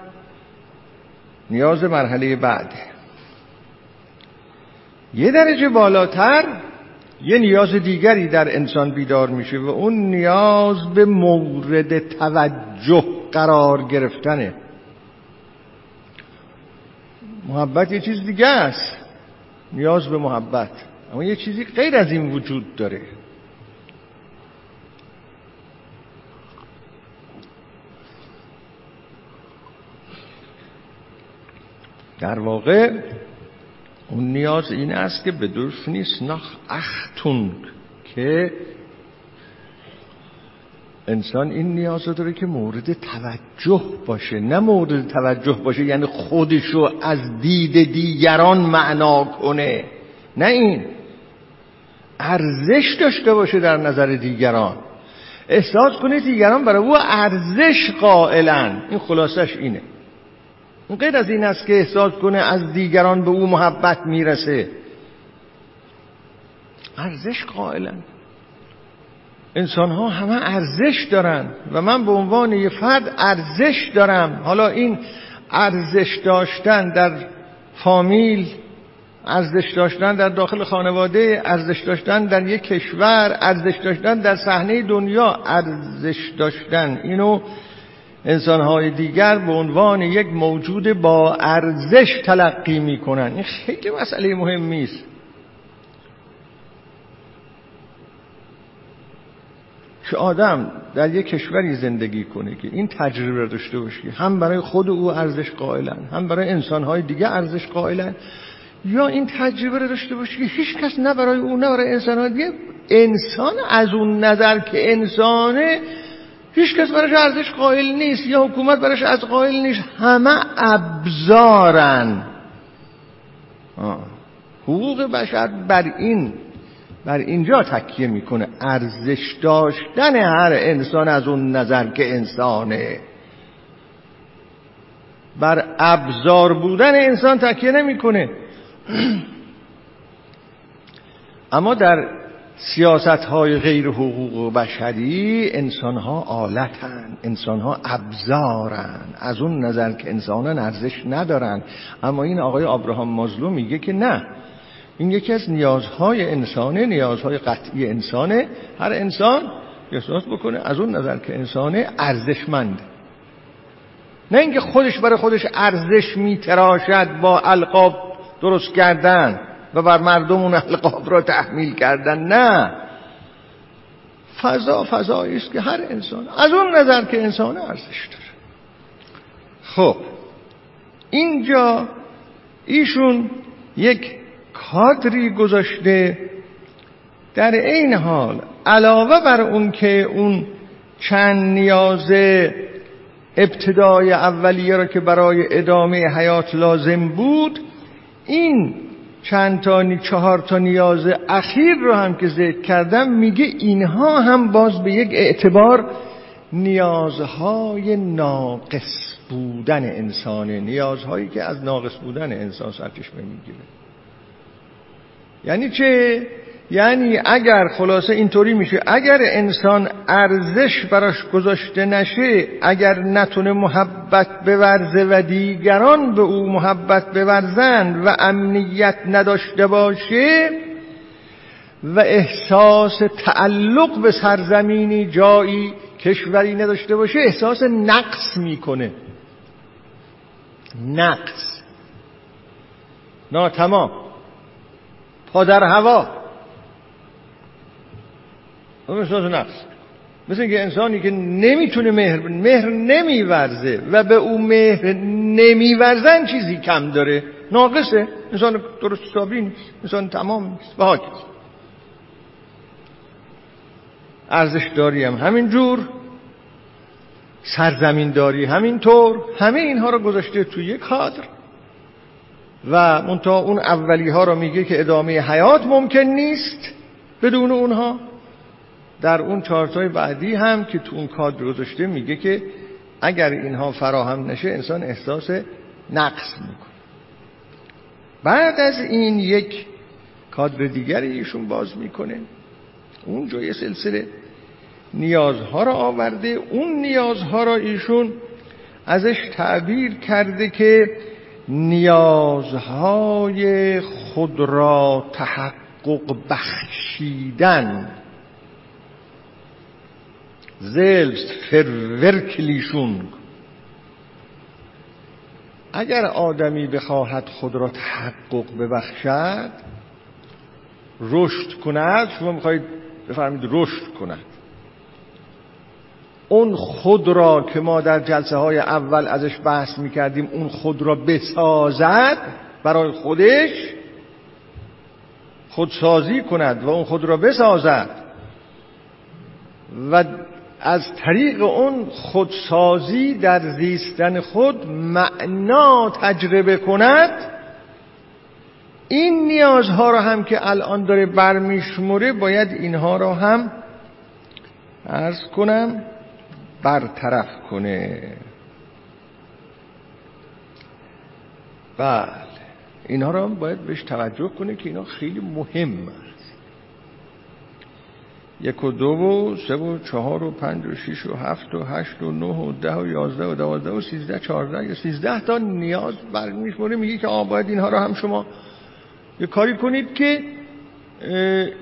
نیاز مرحله بعد. یه درجه بالاتر یه نیاز دیگری در انسان بیدار میشه و اون نیاز به مورد توجه قرار گرفتنه. محبت یه چیز دیگه است. نیاز به محبت. اما یه چیزی غیر از این وجود داره. در واقع اون نیاز این است که بدرف نیست. نخ اختون که انسان این نیاز داره که مورد توجه باشه. نه مورد توجه باشه یعنی خودشو از دید دیگران معنا کنه. نه این. ارزش داشته باشه در نظر دیگران. احساس کنه دیگران برای او ارزش قائلن. این خلاصش اینه. اون غیر از این است که احساس کنه از دیگران به او محبت می‌رسه. ارزش قائلن. انسان ها همه ارزش دارن و من به عنوان یه فرد ارزش دارم. حالا این ارزش داشتن در فامیل ارزش داشتن در داخل خانواده ارزش داشتن در یک کشور ارزش داشتن در صحنه دنیا ارزش داشتن. اینو انسانهای دیگر به عنوان یک موجود با ارزش تلقی می‌کنن. این خیلی مسئله مهمی است که آدم در یک کشوری زندگی کنه که این تجربه داشته باشه. هم برای خود او ارزش قائلن هم برای انسانهای دیگه ارزش قائلن. یا این تجربه رو داشته باشه که هیچ کس نه برای اون نه برای انسان دیگه انسان از اون نظر که انسانه هیچ کس براش ارزش قائل نیست یا حکومت براش از قائل نیست همه ابزارن. حقوق بشر بر این بر اینجا تکیه می‌کنه. ارزش داشتن هر انسان از اون نظر که انسانه. بر ابزار بودن انسان تکیه نمی‌کنه. <clears throat> اما در سیاست های غیر حقوق و بشری انسان ها آلتن انسان ها ابزارن. از اون نظر که انسانان ارزش ندارن. اما این آقای آبراهام مازلو میگه که نه. این یکی از نیازهای انسانه نیازهای قطعی انسانه. هر انسان احساس بکنه از اون نظر که انسانه ارزشمند. نه اینکه خودش برای خودش ارزش میتراشد با القاب درست کردن و بر مردم اون القاب را تحمیل کردن. نه. فضا فضایی است که هر انسان از اون نظر که انسان ارزش داره. خب اینجا ایشون یک کادری گذاشته در این حال علاوه بر اون که اون چند نیاز ابتدای اولیه را که برای ادامه حیات لازم بود این چند تا چهار تا نیاز اخیر رو هم که ذکر کردم میگه اینها هم باز به یک اعتبار نیازهای ناقص بودن انسانه. نیازهایی که از ناقص بودن انسان سرچشمه می‌گیره. یعنی چه؟ یعنی اگر خلاصه اینطوری میشه اگر انسان ارزش براش گذاشته نشه اگر نتونه محبت بورزه و دیگران به او محبت بورزند و امنیت نداشته باشه و احساس تعلق به سرزمینی جایی کشوری نداشته باشه احساس نقص می‌کنه. نقص. ناتمام پادر هوا. احساس نقص. مثل اینکه انسانی که نمی‌تونه مهر مهر نمیورزه و به او مهر نمیورزن چیزی کم داره. ناقصه. انسان درست حسابی نیست. انسان تمام نیست. و حاکس ارزش داری هم همین جور. سرزمین داری همینطور همه اینها رو گذاشته توی یک کادر و منتها اون اولی ها رو میگه که ادامه حیات ممکن نیست بدون اونها. در اون چارتای بعدی هم که تو اون کادر گذاشته میگه که اگر اینها فراهم نشه انسان احساس نقص می‌کنه. بعد از این یک کادر دیگری ایشون باز می‌کنه. اونجا یه سلسله نیازها را آورده. اون نیازها را ایشون ازش تعبیر کرده که نیازهای خود را تحقق بخشیدن selbst verwirklichung اگر آدمی بخواهد خود را تحقق ببخشد رشد کند. شما می‌خواهید بفرمید رشد کند. اون خود را که ما در جلسه های اول ازش بحث می‌کردیم اون خود را بسازد برای خودش خودسازی کند و اون خود را بسازد. و از طریق اون خودسازی در زیستن خود معنا تجربه کند این نیازها را هم که الان داره برمیشموره باید اینها را هم ارز کنم برطرف کنه. بله. اینها را هم باید بهش توجه کنه که اینا خیلی مهم یک و دو و سه و چهار و پنج و شیش و هفت و هشت و نه و ده و یازده و دوازده و سیزده چهارده یا سیزده تا نیاز برمیشموره میگه که آه باید اینها رو هم شما یه کاری کنید که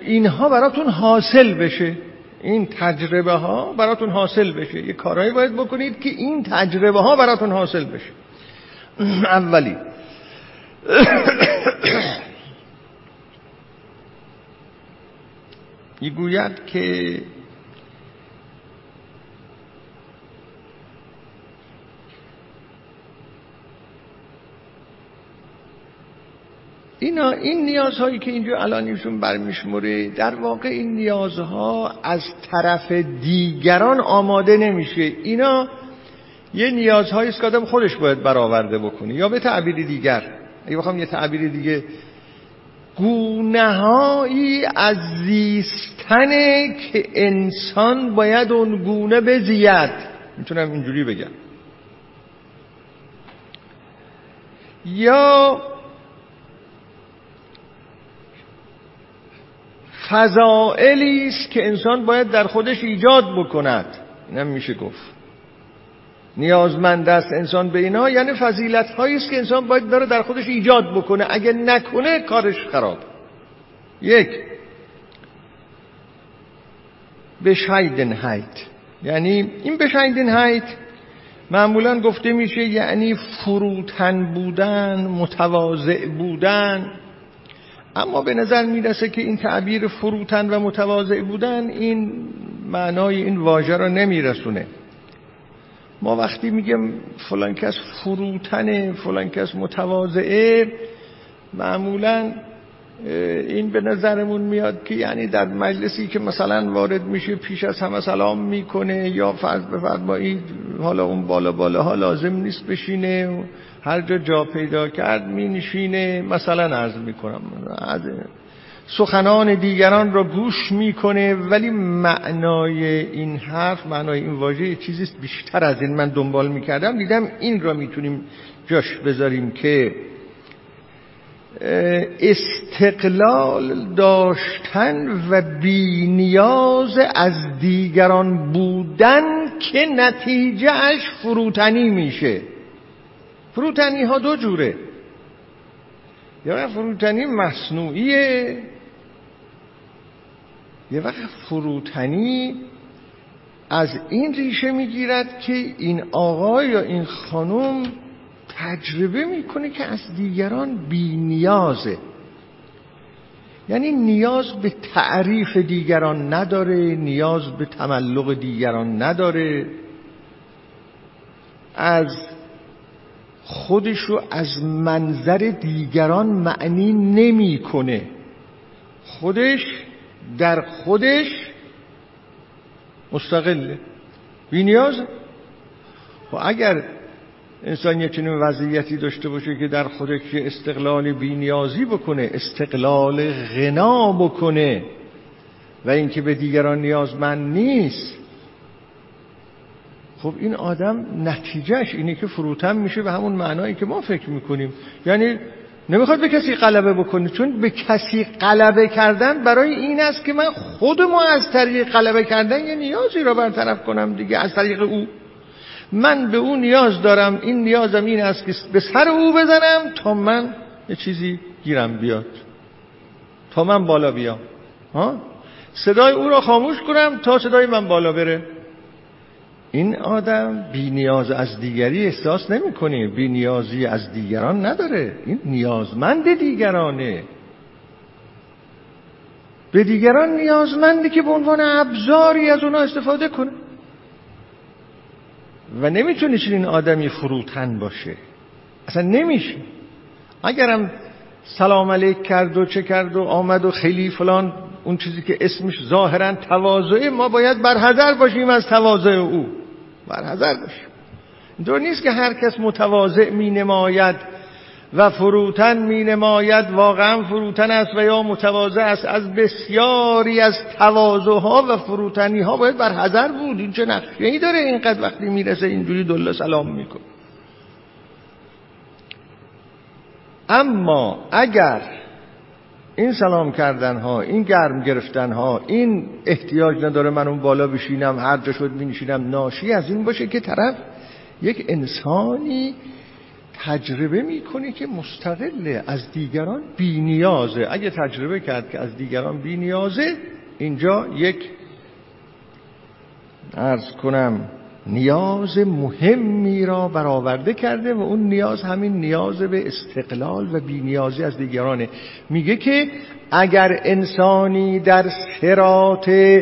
اینها براتون حاصل بشه. این تجربه ها براتون حاصل بشه. یه کارهایی باید بکنید که این تجربه ها براتون حاصل بشه. <clears throat> اولی می‌گوید که اینا این نیازهایی که اینجا الان ایشون برمیشموره در واقع این نیازها از طرف دیگران آماده نمیشه. اینا یه نیازهایی است که آدم خودش باید برآورده بکنه یا به تعبیر دیگر. اگه بخوام یه تعبیر دیگه گونههایی از زیستنه که انسان باید اون گونه بزید. می‌تونم اینجوری بگم. یا فضائلی است که انسان باید در خودش ایجاد بکند. اینم میشه گفت. نیازمند است انسان به اینا یعنی فضیلت هایی است که انسان باید داره در خودش ایجاد بکنه. اگه نکنه کارش خراب. یک بشایدنهایت یعنی این بشایدنهایت معمولا گفته میشه یعنی فروتن بودن متواضع بودن. اما به نظر می‌رسه که این تعبیر فروتن و متواضع بودن این معنای این واژه را نمیرسونه. ما وقتی میگم فلان کس فروتنه فلان کس متواضعه معمولا این به نظرمون میاد که یعنی در مجلسی که مثلا وارد میشه پیش از همه سلام می‌کنه یا فرض بفرمایید حالا اون بالا بالا ها لازم نیست بشینه هر جا جا پیدا کرد می نشینه مثلا عرض می‌کنم. سخنان دیگران را گوش می‌کنه ولی معنای این حرف معنای این واژه چیزی بیشتر از این. من دنبال می‌کردم دیدم این را می‌تونیم جاش بذاریم که استقلال داشتن و بی نیاز از دیگران بودن که نتیجهش فروتنی میشه. فروتنی ها دو جوره. یا فروتنی مصنوعیه یه وقت فروتنی از این ریشه می‌گیرد که این آقا یا این خانم تجربه می‌کنه که از دیگران بی نیازه یعنی نیاز به تعریف دیگران نداره نیاز به تملق دیگران نداره. از خودشو از منظر دیگران معنی نمی‌کنه. خودش در خودش مستقله. بی نیاز. و اگر انسان یه چنین وضعیتی داشته باشه که در خودش استقلال بینیازی بکنه استقلال غنا بکنه و اینکه به دیگران نیازمند نیست خب این آدم نتیجهش اینه که فروتن میشه به همون معنایی که ما فکر می‌کنیم. یعنی نمی‌خواد به کسی غلبه بکنه. چون به کسی غلبه کردن برای این است که من خود ما از طریق غلبه کردن یه نیازی را برطرف کنم دیگه. از طریق او. من به او نیاز دارم. این نیازم این است که به سر او بزنم تا من یه چیزی گیرم بیاد. تا من بالا بیام. ها؟ صدای او را خاموش کنم تا صدای من بالا بره. این آدم بی نیاز از دیگری احساس نمی‌کنه بی نیازی از دیگران نداره. این نیازمند دیگرانه. به دیگران نیازمندی که به عنوان ابزاری از اونا استفاده کنه. و نمی‌تونه چنین آدمی فروتن باشه. اصلا نمیشه. اگرم سلام علیک کرد و چه کرد و آمد و خیلی فلان اون چیزی که اسمش ظاهرا تواضعه ما باید برحضر باشیم از تواضع او. برحضر باشیم اینطور نیست که هر کس متواضع می نماید و فروتن می نماید. واقعا فروتن است و یا متواضع است از بسیاری از تواضع ها و فروتنی ها باید بر حذر بود. این چه نقشه ای داره اینقدر وقتی می‌رسه اینجوری دل سلام میکن اما اگر این سلام کردن ها این گرم گرفتن ها این احتیاج نداره من اون بالا بشینم هر جا شد می ناشی از این باشه که طرف یک انسانی تجربه می‌کنه که مستقله از دیگران بی نیازه اگه تجربه کرد که از دیگران بی نیازه اینجا یک ارز کنم نیاز مهمی را برآورده کرده و اون نیاز همین نیاز به استقلال و بینیازی از دیگرانه. میگه که اگر انسانی در سرات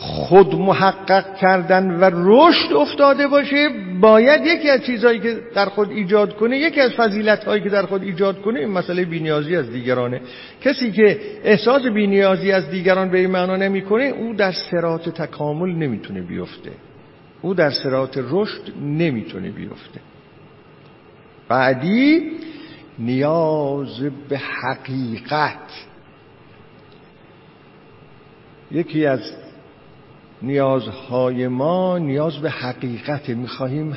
خود محقق کردن و رشد افتاده باشه باید یکی از چیزهایی که در خود ایجاد کنه یکی از فضیلت هایی که در خود ایجاد کنه این مسئله بینیازی از دیگرانه. کسی که احساس بینیازی از دیگران به این معنا نمی‌کنه او در سرات تکامل نمی‌تونه بیفته. او در سرات رشد نمی‌تونه بیفته. بعدی نیاز به حقیقت. یکی از نیازهای ما نیاز به حقیقت. می‌خواهیم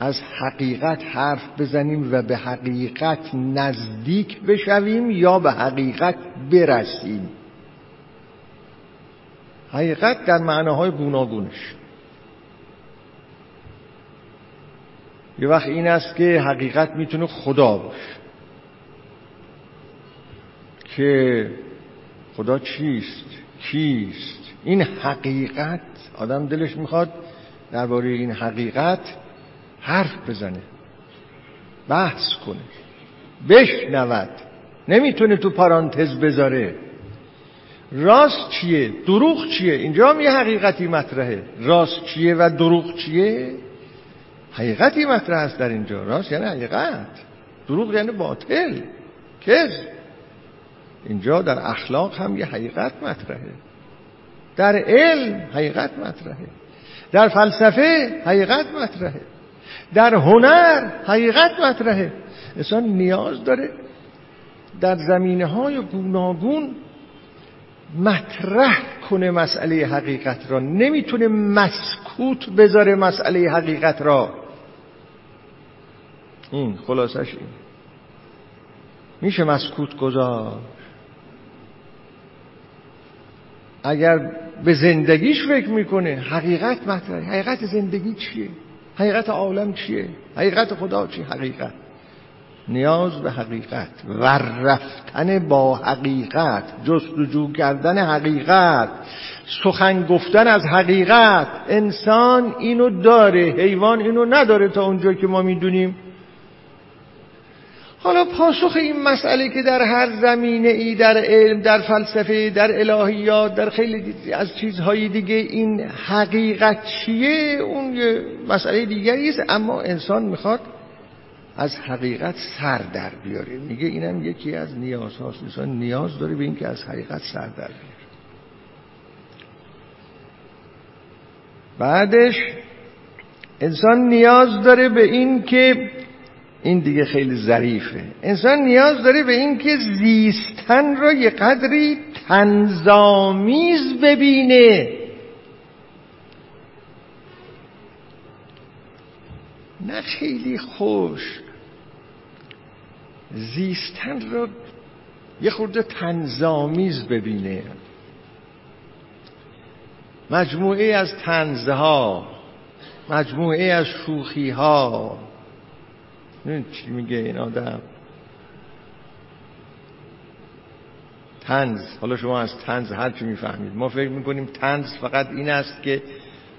از حقیقت حرف بزنیم و به حقیقت نزدیک بشویم یا به حقیقت برسیم. حقیقت در معناهای گوناگونش. یه وقت این است که حقیقت می‌تونه خدا باشه. که خدا چیست؟ کیست؟ این حقیقت آدم دلش می‌خواد درباره این حقیقت حرف بزنه بحث کنه بشنود. نمی‌تونه تو پارانتز بذاره. راست چیه؟ دروغ چیه؟ اینجا هم یه حقیقتی مطرحه. راست چیه و دروغ چیه؟ حقیقتی مطرح است در اینجا. راست؟ یعنی حقیقت. دروغ یعنی باطل. کز اینجا در اخلاق هم یه حقیقت مطرحه. در علم حقیقت مطرحه. در فلسفه حقیقت مطرحه. در هنر حقیقت مطرحه. انسان نیاز داره در زمینه های گوناگون مطرح کنه مسئله حقیقت را. نمی‌تونه مسکوت بذاره مسئله حقیقت را. این خلاصش این. میشه مسکوت گذار اگر به زندگیش فکر می‌کنه حقیقت مطرح حقیقت زندگی چیه؟ حقیقت عالم چیه؟ حقیقت خدا چیه؟ حقیقت. نیاز به حقیقت. و رفتن با حقیقت جستجو کردن حقیقت سخن گفتن از حقیقت. انسان اینو داره حیوان اینو نداره تا اونجا که ما می‌دونیم. حالا پاسخ این مسئله که در هر زمینه ای در علم در فلسفه در الهیات در خیلی از چیزهای دیگه این حقیقت چیه؟ اون یه مسئله دیگری است. اما انسان می‌خواد از حقیقت سر در بیاره. میگه اینم یکی از نیازهاست. انسان نیاز داره به اینکه از حقیقت سر در بیاره. بعدش انسان نیاز داره به این که این دیگه خیلی ظریفه. انسان نیاز داره به اینکه زیستن را یه قدری تنظامیز ببینه. نه خیلی خوش. زیستن را یه خورده تنظامیز ببینه. مجموعه از تنزها مجموعه از شوخی ها چی میگه این آدم؟ تنز حالا شما از تنز هر چی می‌فهمید. ما فکر می‌کنیم تنز فقط این است که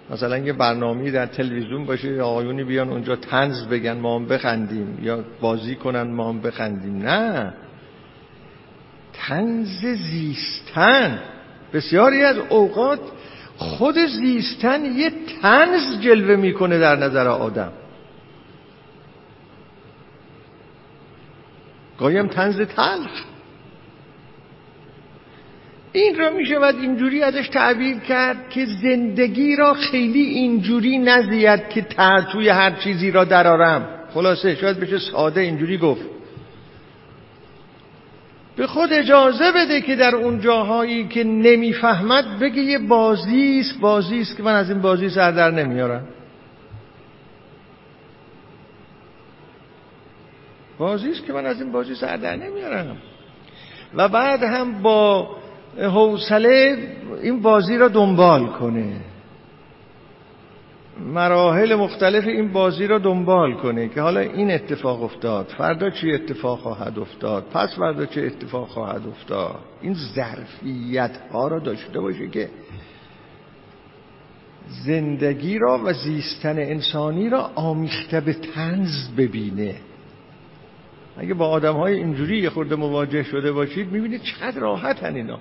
مثلا یه برنامه در تلویزیون باشه یا آقایونی بیان اونجا تنز بگن ما هم بخندیم. یا بازی کنن ما هم بخندیم. نه. تنز زیستن. بسیاری از اوقات خود زیستن یه تنز جلوه می‌کنه در نظر آدم. گاهی تنز تلخ. این را می شود اینجوری ازش تعبیر کرد که زندگی را خیلی اینجوری نزید که توی هر چیزی را درارم خلاصه شاید بشه ساده اینجوری گفت. به خود اجازه بده که در اون جاهایی که نمی‌فهمد بگه یه بازیست بازیست که من از این بازی سر در نمیارم. بازی است که من از این بازی سر در نمیارم. و بعد هم با حوصله این بازی را دنبال کنه. مراحل مختلف این بازی را دنبال کنه که حالا این اتفاق افتاد فردا چی اتفاق خواهد افتاد پس فردا چه اتفاق خواهد افتاد. این ظرفیت ها را داشته باشه که زندگی را و زیستن انسانی را آمیخته به تنز ببینه. اگه با آدم های اینجوری یه خورده مواجه شده باشید می‌بینید چقدر راحتن اینا.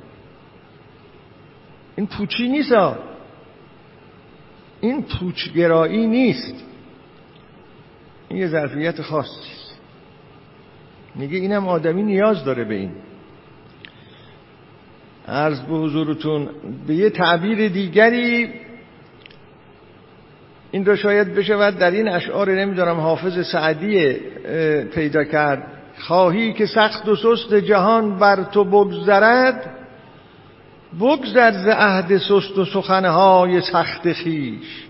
این پوچی نیست این پوچگرایی نیست. این یه ظرفیت خاصی میگه اینم آدمی نیاز داره به این. عرض به حضورتون به یه تعبیر دیگری این را شاید بشود در این اشعار نمیدارم حافظ سعدی پیدا کرد. خواهی که سخت و سست جهان بر تو بگذرد بگذر ز عهد سست و سخنهای سخت خیش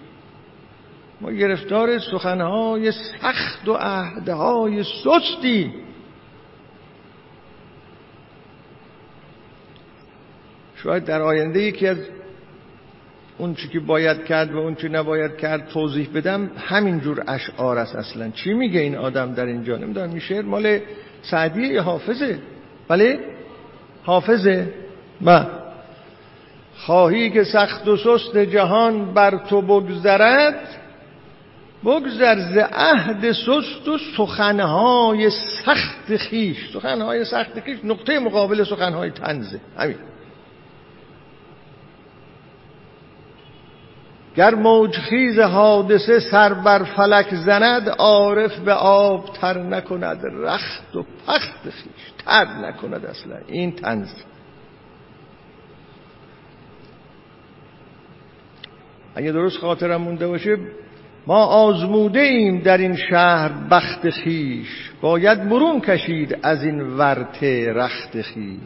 ما گرفتار سخنهای سخت و عهدهای سستی. شاید در آینده یکی از اون چی که باید کرد و اون چی نباید کرد توضیح بدم همینجور اشعار است اصلا. چی میگه این آدم در اینجا؟ نمی‌دونم این شعر مال سعدی یا حافظه؟ بله؟ حافظه. ما خواهی که سخت و سست جهان بر تو بگذرد بگذر ز عهد سست و سخنهای سخت خیش. سخنهای سخت خیش نقطه مقابل سخنهای تنزه همین. گر موجخیز حادثه سر بر فلک زند عارف به آب تر نکند رخت و پخت خیش تر نکند اصلا. این تنز اگه درست خاطرم مونده باشه ما آزموده ایم در این شهر بخت خیش. باید برون کشید از این ورته رخت خیش.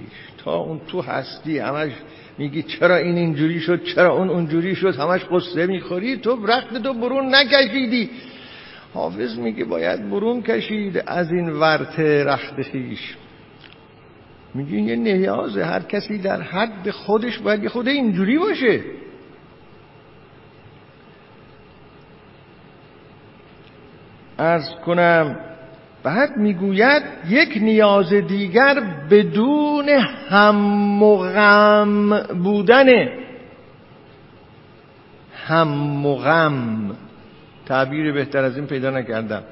تا اون تو هستی همش میگی چرا این اینجوری شد چرا اون اونجوری شد همش قصه می‌خوری؟ تو رخت تو برون نکشیدی. حافظ میگه باید برون کشید از این ورته رخت خیش. میگه یه نیازه هر کسی در حد خودش باید خود اینجوری باشه. ارز کنم بعد می‌گوید یک نیاز دیگر بدون هم و غم بودنه. هم و غم. تعبیر بهتر از این پیدا نکردم.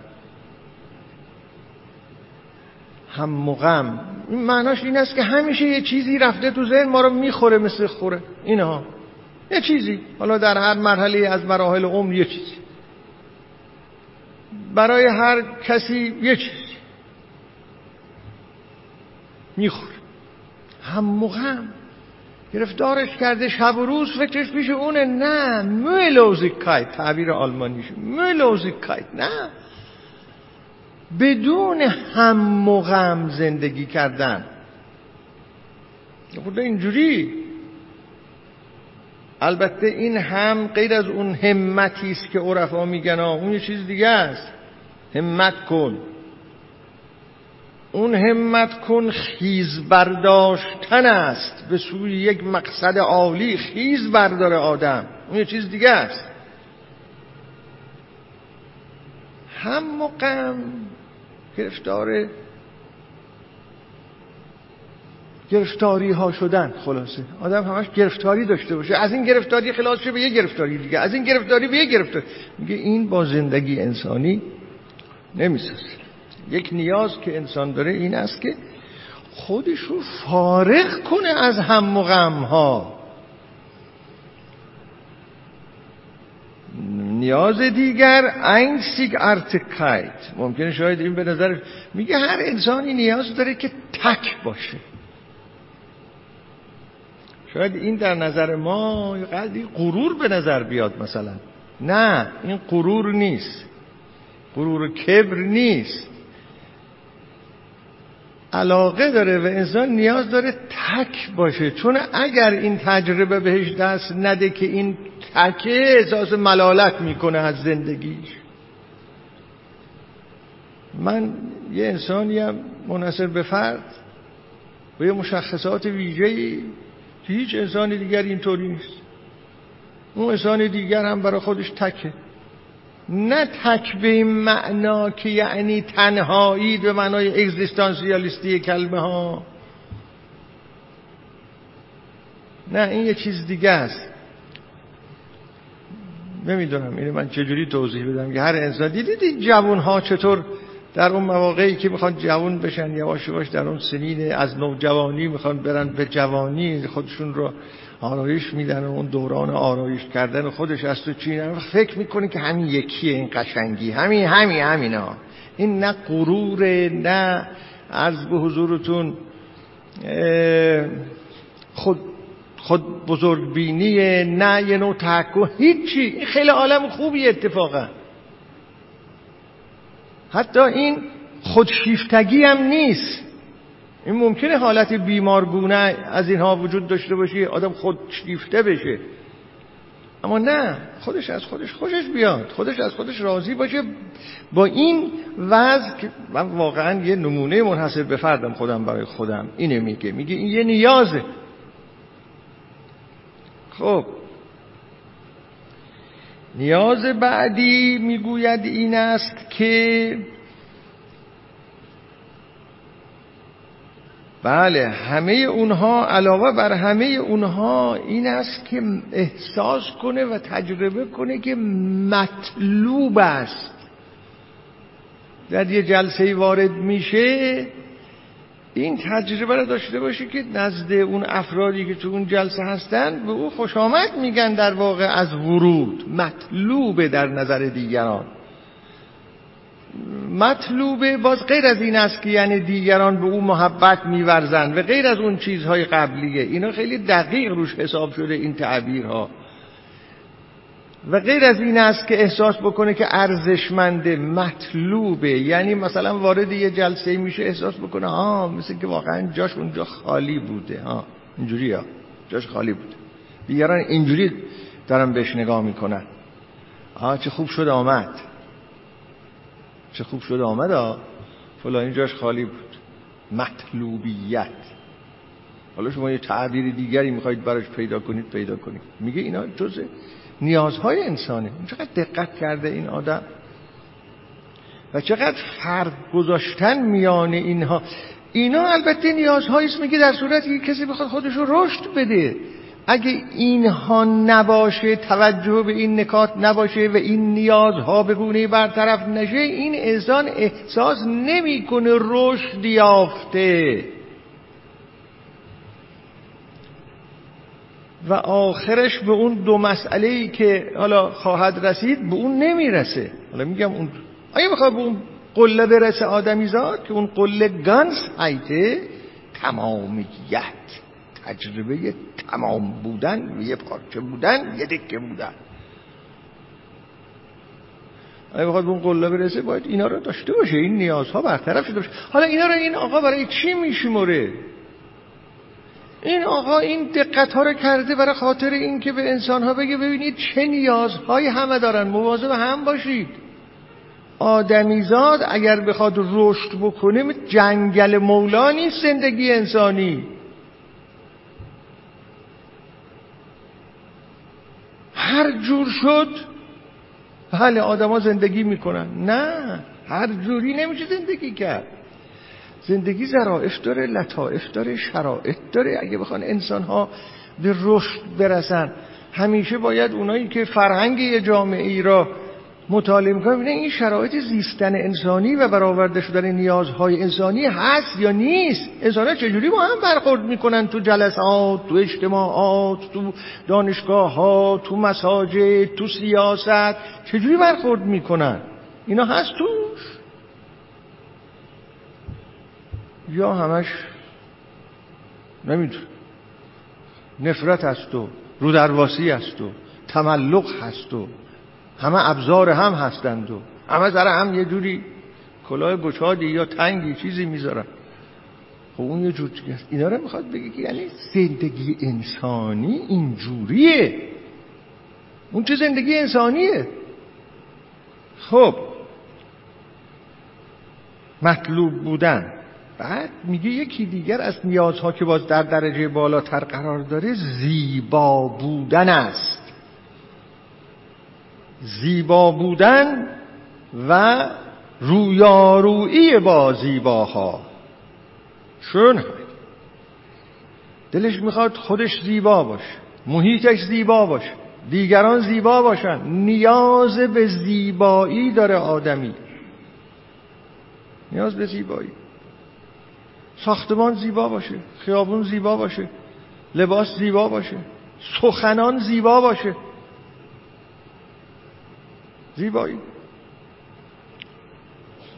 هم و غم. این معناش این است که همیشه یه چیزی رفته تو ذهن ما رو می‌خوره مثل خوره. اینها. یه چیزی. حالا در هر مرحله از مراحل عمر یه چیزی. برای هر کسی یه چیزی می‌خوره هم غم گرفتارش کرده شب و روز فکرش پیش اونه. نه ملوزیکایت تعبیر آلمانیش. ملوزیکایت نه. بدون هم و غم زندگی کردن. خود اینجوری. البته این هم غیر از اون همتی است که عرفا میگن اون یه چیز دیگه است. همت کن. اون همت کن خیز برداشتن است. به سوی یک مقصد عالی خیز برداره آدم. اون یه چیز دیگه است. هم و غم گرفتار گرفتاری ها شدن خلاصه. آدم همش گرفتاری داشته باشه. از این گرفتاری خلاص شه به یه گرفتاری دیگه. از این گرفتاری به یه گرفتاری. میگه این با زندگی انسانی نمی‌سازه. یک نیاز که انسان داره این است که خودش رو فارغ کنه از هم و غم ها نیاز دیگر Einzigartigkeit ممکنه شاید این به نظر میگه هر انسانی نیاز داره که تک باشه. شاید این در نظر ما قدری غرور به نظر بیاد مثلا. نه این غرور نیست. غرور کبر نیست. علاقه داره و انسان نیاز داره تک باشه. چون اگر این تجربه بهش دست نده که این تکه احساس ملالت می‌کنه از زندگیش. من یه انسانیم منصر به فرد و یه مشخصات ویژه‌ای که هیچ انسان دیگر اینطوری نیست. اون انسان دیگر هم برای خودش تکه. نه تک به این معنا که یعنی تنهایی به معنای اگزیستانسیالیستی کلمه ها. نه این یه چیز دیگه است. نمی‌دونم اینو من چجوری توضیح بدم که هر انسان دیدید این جوان ها چطور در اون مواقعی که می‌خوان جوان بشن یواش یواش در اون سنین از نوجوانی می‌خوان برن به جوانی خودشون رو آرایش میدن و اون دوران آرایش کردن خودش از تو چی؟ فکر می‌کنه که همین یکیه این قشنگی. همین همین همینا این نه غرور نه عرض به حضورتون خود خود بزرگبینی نه یه نوع تحکم هیچی. خیلی عالم خوبی اتفاقا. حتی این خودشیفتگی هم نیست. این ممکنه حالت بیمارگونه از اینها وجود داشته باشه آدم خود شیفته بشه. اما نه خودش از خودش خوشش بیاد خودش از خودش راضی باشه. با این وضع که من واقعا یه نمونه منحصر به فردم خودم برای خودم اینه میگه. میگه این یه نیازه. خب نیاز بعدی می‌گوید این است که بله همه اونها علاوه بر همه اونها این است که احساس کنه و تجربه کنه که مطلوب است. در یه جلسه وارد میشه این تجربه رو داشته باشه که نزد اون افرادی که تو اون جلسه هستن به او خوش آمد میگن در واقع از ورود مطلوبه در نظر دیگران. مطلوبه باز غیر از این است که یعنی دیگران به او محبت میورزند و غیر از اون چیزهای قبلیه. اینا خیلی دقیق روش حساب شده این تعبیرها. و غیر از این است که احساس بکنه که ارزشمنده مطلوبه یعنی مثلا وارد یه جلسه میشه احساس بکنه ها مثل که واقعا جاش اونجا خالی بوده ها اینجوری ها جاش خالی بوده. دیگران اینجوری دارن بهش نگاه می‌کنن. ها چه خوب شد آمد. چه خوب شده آمد ها فلان جاش خالی بود. مطلوبیت. حالا شما یه تعبیر دیگری می‌خواید براش پیدا کنید پیدا کنید. میگه اینا جزء نیازهای انسانه. چقدر دقت کرده این آدم؟ و چقدر فرق گذاشتن میان اینها. اینا البته نیازهایی است میگه در صورتی که کسی بخواد خودش رو رشد بده. اگه اینها نباشه توجه به این نکات نباشه و این نیازها به گونه برطرف نشه این انسان احساس نمی‌کنه رشد یافته. و آخرش به اون دو مسئله ای که حالا خواهد رسید به اون نمی‌رسه. حالا میگم اون آیا بخواد به اون قله برسه آدمیزاد که اون قله گانس هایته تمامیت تجربه تمام بودن یه پارچه بودن یه دکه بودن. اگه بخواد به اون قله برسه باید اینا رو داشته باشه. این نیازها برطرف شده باشه. حالا اینا رو این آقا برای چی میشموره؟ این آقا این دقت ها رو کرده برای خاطر اینکه به انسان ها بگه ببینید چه نیازهایی همه دارن. مواظب هم باشید. آدمیزاد اگر بخواد رشد بکنه جنگل مولا نیست زندگی انسانی. هر جور شد بله آدما زندگی می‌کنن. نه هر جوری نمیشه زندگی کرد. زندگی ظرافت داره لطائف داره شرایط داره. اگه بخوان انسان ها به رشد برسن همیشه باید اونایی که فرهنگ یه جامعه ای را مطالعه می‌کنن این شرایط زیستن انسانی و برآورده شدن نیازهای انسانی هست یا نیست؟ انسان ها چجوری با هم برخورد می‌کنن تو جلسات تو اجتماعات تو دانشگاه ها تو مساجد تو سیاست؟ چجوری برخورد می‌کنن؟ اینا هست توش. یا همش نمیدون نفرت هست و رودرواسی هست و تملق هست و همه ابزار هم هستند و همه سر هم یه جوری کلاه گشادی یا تنگی چیزی می‌ذارن. خب اون یه جور است. اینا رو می‌خواد بگه که یعنی زندگی انسانی اینجوریه. اون چه زندگی انسانیه؟ خب. مطلوب بودن. بعد میگه یکی دیگر از نیازها که باز در درجه بالاتر قرار داره زیبا بودن است. زیبا بودن و رویارویی با زیباها. چون دلش می‌خواد خودش زیبا باشه محیطش زیبا باشه دیگران زیبا باشن. نیاز به زیبایی داره آدمی. نیاز به زیبایی. ساختمان زیبا باشه خیابون زیبا باشه لباس زیبا باشه سخنان زیبا باشه. زیبایی.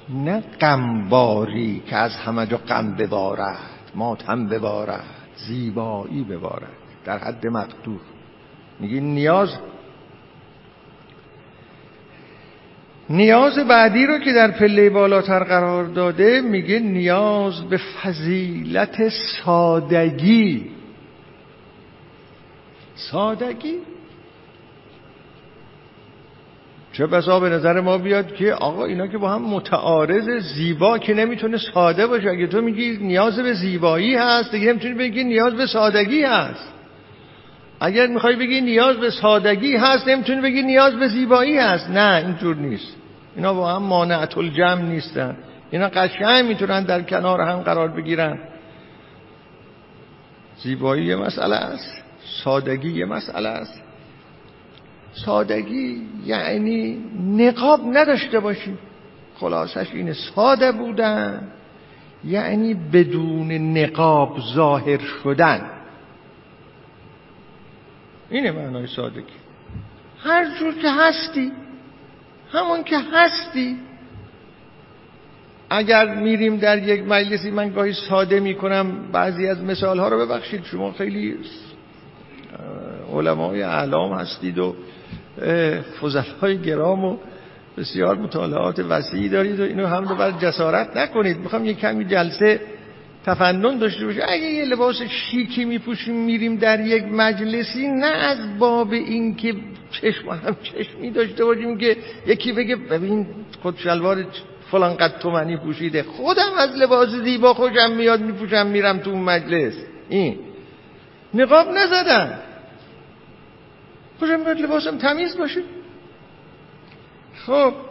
نه غمباری که از همه جا غم ببارد ماتم ببارد زیبایی ببارد در حد مقدور. میگی نیاز نیاز بعدی رو که در پله بالاتر قرار داده میگه نیاز به فضیلت سادگی. سادگی؟ چه بسا به نظر ما بیاد که آقا اینا که با هم متعارض زیبا که نمی‌تونه ساده باشه. اگه تو میگی نیاز به زیبایی هست دیگه نمی‌تونی بگی نیاز به سادگی هست. اگر می‌خوای بگی نیاز به سادگی هست نمی‌تونی بگی نیاز به زیبایی هست. نه اینجور نیست. اینا هم مانعت الجمع نیستن. اینا قشنگ می‌تونن در کنار هم قرار بگیرن. زیبایی یه مسئله است. سادگی یه مسئله است. سادگی یعنی نقاب نداشته باشی خلاصش اینه ساده بودن یعنی بدون نقاب ظاهر شدن. اینه معنای سادگی. هر جور که هستی همون که هستی. اگر میریم در یک مجلسی من گاهی ساده می‌کنم بعضی از مثال ها رو ببخشید. شما خیلی علمای اعلام هستید و فضل های گرام و بسیار مطالعات وسیعی دارید و اینو هم رو بر جسارت نکنید. می‌خوام یک کمی جلسه تفنن داشته باشه. اگه یه لباس شیکی میپوشیم میریم در یک مجلسی نه از باب این که چشم هم چشمی داشته باشیم که یکی بگه ببین خود شلوار فلان قد تومنی پوشیده خودم از لباس زیبا خوشم میاد میپوشم میرم تو اون مجلس. این. نقاب نزدن. خوشم میاد لباسم تمیز باشه. خب.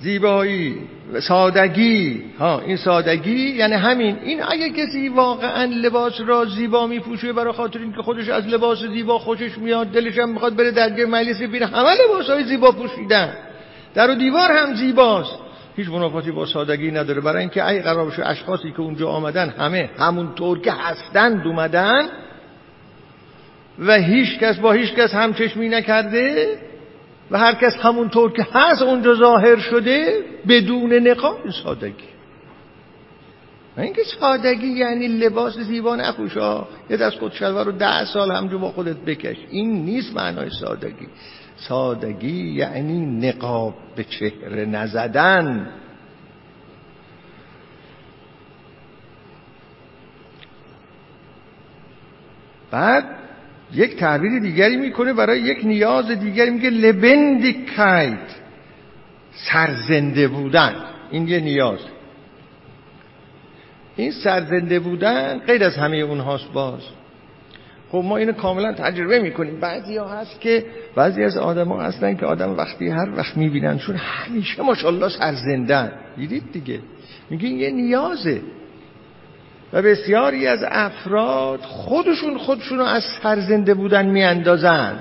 زیبایی سادگی. ها این سادگی یعنی همین. این اگه کسی واقعا لباس را زیبا میپوشه برای خاطر اینکه خودش از لباس زیبا خوشش میاد دلش هم می‌خواد بره در مجلس بینه همه لباس های زیبا پوشیدن. در و دیوار هم زیباست. هیچ منافاتی با سادگی نداره. برای اینکه ای قرار بشه اشخاصی که اونجا آمدن همه همونطور که هستند اومدن و هیچ کس با هیچ کس همچشمی نکرده و هر کس همونطور که هست اونجا ظاهر شده بدون نقاب سادگی. اینکه سادگی یعنی لباس زیبا نپوشا یه دست خود شلوار رو ده سال همجور با خودت بکش. این نیست معنای سادگی. سادگی یعنی نقاب به چهره نزدن. بعد یک تعبیر دیگری می‌کنه برای یک نیاز دیگری میگه لبندیکایت سرزنده بودن. این یه نیاز. این سرزنده بودن غیر از همه اونهاست باز. خب ما اینو کاملا تجربه می‌کنیم. بعضی ها هست که بعضی از آدم ها هستن که آدم وقتی هر وقت میبیننشون همیشه ماشاءالله سرزندن. دیدید دیگه؟ میگه یه نیازه. و بسیاری از افراد خودشون خودشون رو از سرزنده بودن میاندازن.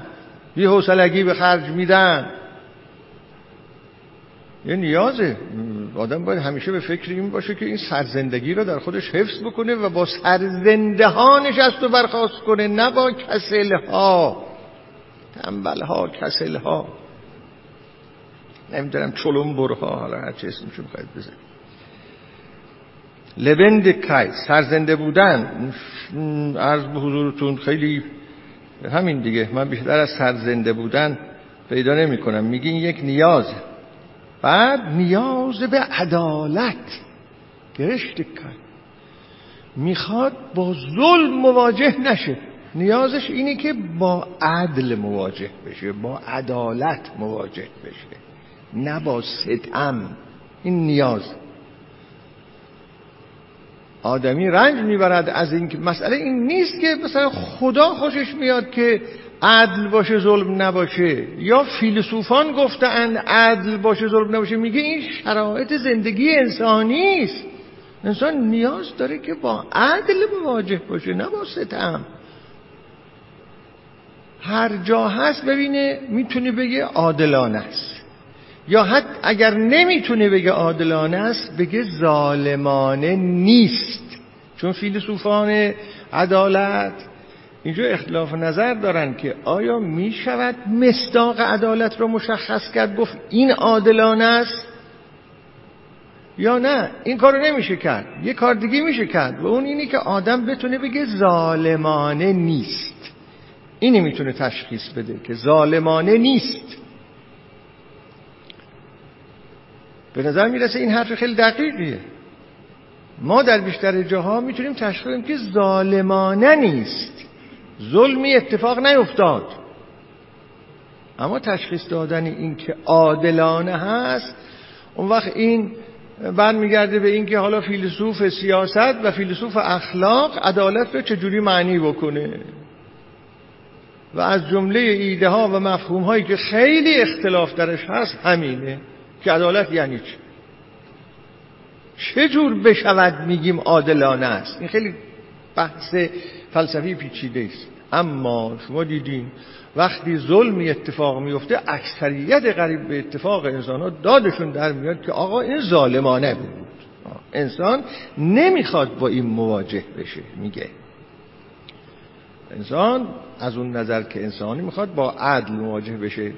بی حوصلگی به خرج میدن. یه نیازه آدم باید همیشه به فکر این باشه که این سرزندگی رو در خودش حفظ بکنه و با سرزنده ها نشست و برخواست کنه نه با کسل ها تنبل ها کسل ها نمی‌دونم چلون برها حالا هر چه اسمشون خواهد بزنید لبند کای سرزنده بودن عرض به حضورتون خیلی همین دیگه. من بیشتر از سرزنده بودن پیدا نمی کنم میگین یک نیاز. بعد نیاز به عدالت. گرشت کن می‌خواد با ظلم مواجه نشه. نیازش اینه که با عدل مواجه بشه با عدالت مواجه بشه نه با ستم این نیاز. آدمی رنج می‌برد از این مسئله این نیست که مثلا خدا خوشش میاد که عدل باشه ظلم نباشه. یا فیلسوفان گفتن عدل باشه ظلم نباشه. میگه این شرایط زندگی انسانی است. انسان نیاز داره که با عدل مواجه باشه نه با ستم. هر جا هست ببینه می‌تونه بگه عادلانه است. یا حتی اگر نمی‌تونه بگه عادلانه است بگه ظالمانه نیست. چون فیلسوفان عدالت اینجا اختلاف نظر دارن که آیا می شود مصداق عدالت رو مشخص کرد گفت این عادلانه است؟ یا نه؟ این کارو نمیشه کرد. یه کار دیگه میشه کرد. و اون اینی که آدم بتونه بگه ظالمانه نیست. اینی می‌تونه تشخیص بده که ظالمانه نیست. به نظر می‌رسه این حرف خیلی دقیقیه. ما در بیشتر جاها می‌تونیم تشخیص بدیم که ظالمانه نیست. ظلمی اتفاق نیفتاد. اما تشخیص دادن این که عادلانه هست اون وقت این برمیگرده به اینکه حالا فیلسوف سیاست و فیلسوف اخلاق عدالت رو چجوری معنی بکنه؟ و از جمله ایده ها و مفهوم هایی که خیلی اختلاف درش هست همینه. که عدالت یعنی چه چجور بشود میگیم عادلانه است؟ این خیلی بحث فلسفی پیچیده است. اما شما دیدین وقتی ظلمی اتفاق میفته اکثریت قریب به اتفاق انسان ها دادشون در میاد که آقا این ظالمانه بود. انسان نمی‌خواد با این مواجه بشه میگه. انسان از اون نظر که انسانی می‌خواد با عدل مواجه بشه.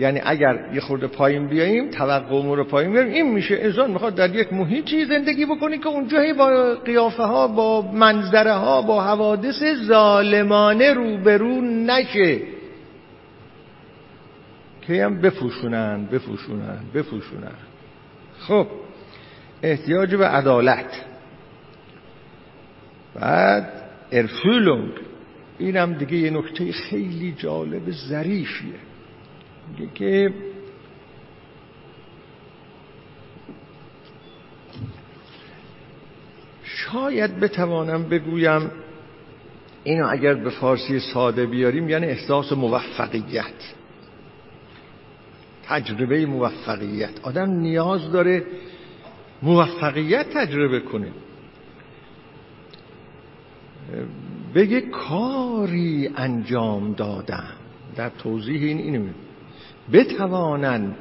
یعنی اگر یه خورده پایین بیاییم توقع امور پایین بیاریم این میشه. انسان می‌خواد در یک محیطی زندگی بکنی که اونجا با قیافه ها با منظره ها با حوادث ظالمانه روبرو نشه. که هم بفوشونن بفوشونن بفوشونن خب احتیاج به عدالت. بعد ارفولونگ اینم دیگه یه نکته خیلی جالب ظریفیه. میگه که شاید بتوانم بگویم اینو اگر به فارسی ساده بیاریم یعنی احساس موفقیت تجربه موفقیت. آدم نیاز داره موفقیت تجربه کنه. بگه کاری انجام دادم. در توضیح این اینو بتوانند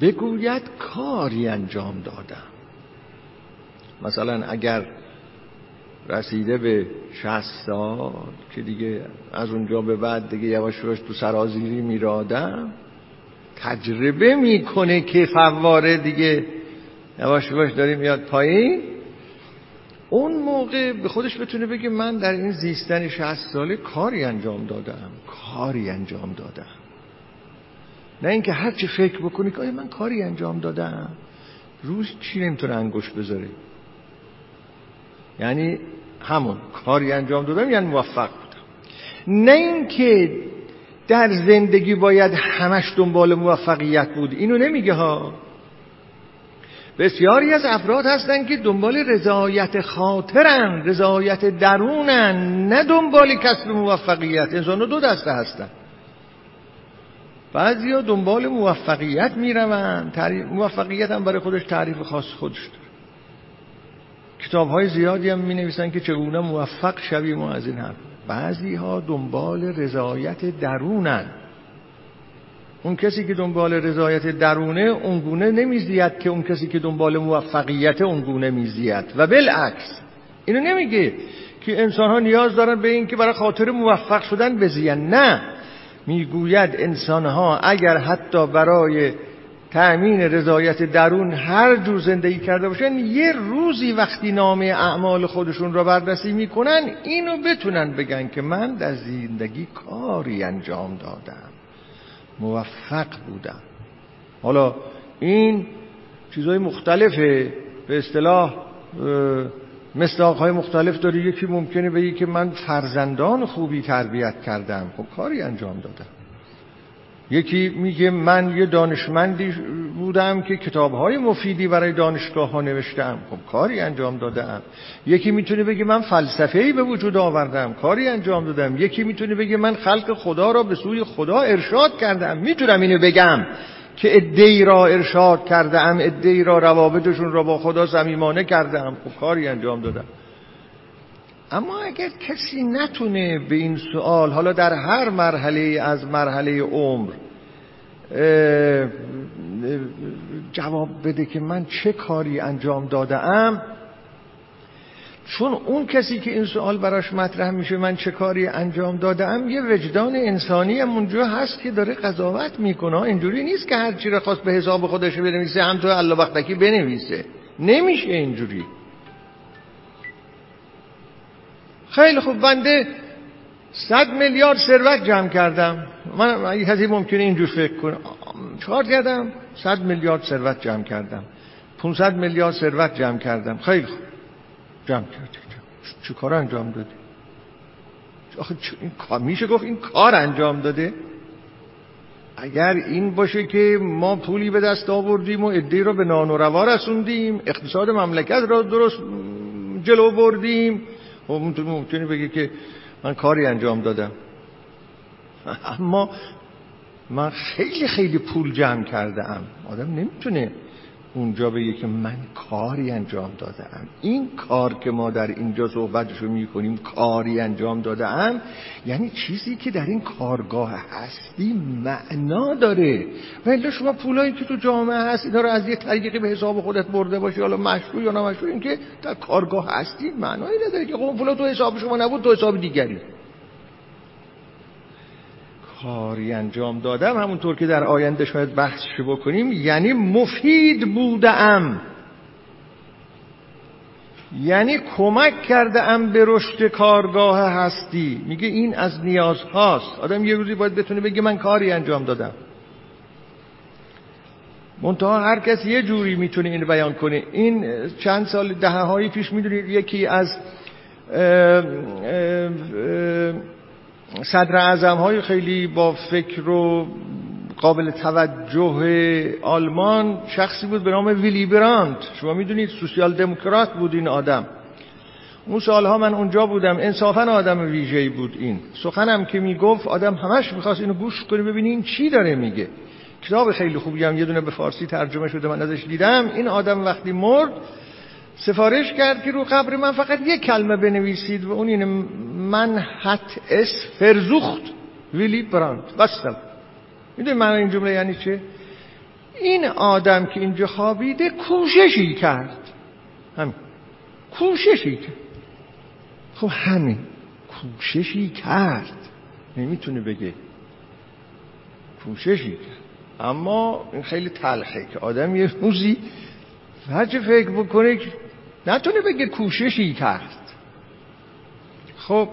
بگوید کاری انجام دادم مثلا اگر رسیده به شهست سال که دیگه از اونجا به بعد دیگه یواش یواش تو سرازیری میرادم تجربه می‌کنه که فواره دیگه یواش یواش داره میاد پایین. اون موقع به خودش بتونه بگه من در این زیستن شهست ساله کاری انجام دادم کاری انجام دادم. نه اینکه هر چی فکر بکنی که من کاری انجام دادم؟ روز چی نمی‌تونه انگوش بذاره؟ یعنی همون کاری انجام دادم یعنی موفق بودم. نه اینکه در زندگی باید همش دنبال موفقیت بود. اینو نمیگه ها. بسیاری از افراد هستن که دنبال رضایت خاطرن رضایت درونن نه دنبال کسب موفقیت. انسان دو دسته هستن. بعضی ها دنبال موفقیت می‌روند. موفقیت هم برای خودش تعریف خاص خودش داره. کتاب های زیادی هم می نویسن که چگونه موفق شویم ما از این هم بعضی ها دنبال رضایت درونن. اون کسی که دنبال رضایت درونه اونگونه نمیزید که اون کسی که دنبال موفقیت اونگونه میزید. و بالعکس اینو نمیگه که انسان ها نیاز دارن به این که برای خاطر موفق شدن بزین. نه. می‌گوید انسان ها اگر حتی برای تأمین رضایت درون هر جور زندگی کرده باشن یه روزی وقتی نامه اعمال خودشون را بررسی می‌کنن اینو بتونن بگن که من در زندگی کاری انجام دادم. موفق بودم. حالا این چیزهای مختلفه. به اصطلاح های مختلف داره یکی ممکنه بگی که من فرزندان خوبی تربیت کردم. خب کاری انجام دادم یکی میگه من یه دانشمندی بودم که کتابهای مفیدی برای دانشگاه ها نوشتم. خب کاری انجام دادم. یکی می‌تونه بگه من فلسفه‌ای به وجود آوردم. کاری انجام دادم. یکی می‌تونه بگه من خلق خدا را به سوی خدا ارشاد کردم. می‌تونم اینو بگم. که ادهی را ارشاد کردم ادهی را روابطشون را با خدا زمیمانه کردم خب کاری انجام دادم. اما اگر کسی نتونه به این سوال حالا در هر مرحله از مرحله عمر جواب بده که من چه کاری انجام داده ام چون اون کسی که این سوال براش مطرح میشه من چه کاری انجام دادم یه وجدان انسانی هم اونجا هست که داره قضاوت می‌کنه. اینجوری نیست که هر چی رو خواست به حساب خودش بنویسه هم تو الله وقتکی بنویسه. نمیشه اینجوری. خیلی خوب بنده صد میلیارد ثروت جمع کردم. من کسی ممکنه اینجور فکر کنه چهار کردم؟ صد میلیارد ثروت جمع کردم. 500 میلیارد ثروت جمع کردم. خیلی خوب. جمع کردی چه کار انجام دادی؟ آخه این کار میشه گفت این کار انجام داده؟ اگر این باشه که ما پولی به دست آوردیم و ادهی رو به نان و روا رسوندیم اقتصاد مملکت را درست جلو بردیم و خب ممکنه بگه که من کاری انجام دادم. اما من خیلی خیلی پول جمع کرده ام آدم نمی‌تونه اونجا بگه که من کاری انجام دادم. این کار که ما در اینجا صحبتشو می‌کنیم کاری انجام دادم. یعنی چیزی که در این کارگاه هستی معنا داره. ولی شما پولایی که تو جامعه هست اینا رو از یه طریقی به حساب خودت برده باشی حالا مشروع یا نمشروع این که در کارگاه هستی معنایی نداره که خب پولا تو حساب شما نبود تو حساب دیگری. کاری انجام دادم. همونطور که در آینده شاید بحثش بکنیم یعنی مفید بودم. یعنی کمک کرده ام به رشد کارگاه هستی. میگه این از نیاز هاست. آدم یه روزی باید بتونه بگه من کاری انجام دادم. منتها هر کس یه جوری می‌تونه این بیان کنه. این چند سال دهه هایی پیش می‌دونید یکی از اه اه صدر اعظم های خیلی با فکر و قابل توجه آلمان شخصی بود به نام ویلی براند شما می‌دونید سوسیال دموکرات بود این آدم. اون سالها من اونجا بودم. انصافا آدم ویژه‌ای بود این. سخنم که می‌گفت آدم همش می‌خواست اینو گوش کنه ببینی این چی داره میگه. کتاب خیلی خوبی هم یه دونه به فارسی ترجمه شده من ازش دیدم. این آدم وقتی مرد سفارش کرد که رو قبر من فقط یک کلمه بنویسید و اون اینه من حت اس فرزوخت ویلی براند بستم. می‌دونی من این جمله یعنی چه؟ این آدم که اینجا خوابیده کوششی کرد. همین. کوششی کرد. خب همین. کوششی کرد. نمی‌تونه بگه. کوششی کرد. اما این خیلی تلخه که آدم یه روزی هرچه فکر بکنه نتونه بگه کوششی کرد. خب.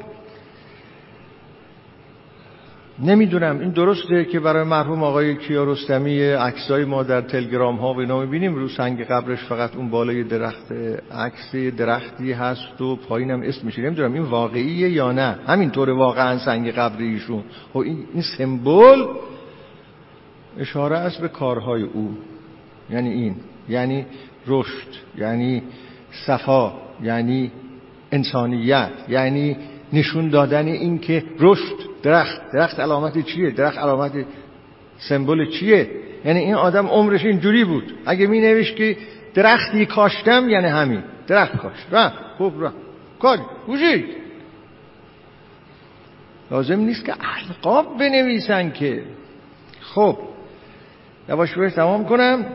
نمی‌دونم این درسته که برای مرحوم آقای کیارستمی عکسای ما در تلگرام ها و اینا می‌بینیم. رو سنگ قبرش فقط اون بالای درخت عکس درختی هست و پایینم اسم میشه. نمی‌دونم این واقعیه یا نه. همینطور واقعا سنگ قبر ایشون. خب این, این سمبل اشاره است به کارهای او. یعنی این. یعنی رشد. یعنی صفا یعنی انسانیت یعنی نشون دادن این که رشد درخت. درخت علامت چیه؟ درخت علامت سمبل چیه؟ یعنی این آدم عمرش اینجوری بود. اگه می نوشت که درختی کاشتم یعنی همین. درخت کاشت. رفت. خوب رفت. کار گوشید لازم نیست که القاب بنویسن که. خب. یواش باش تمام کنم.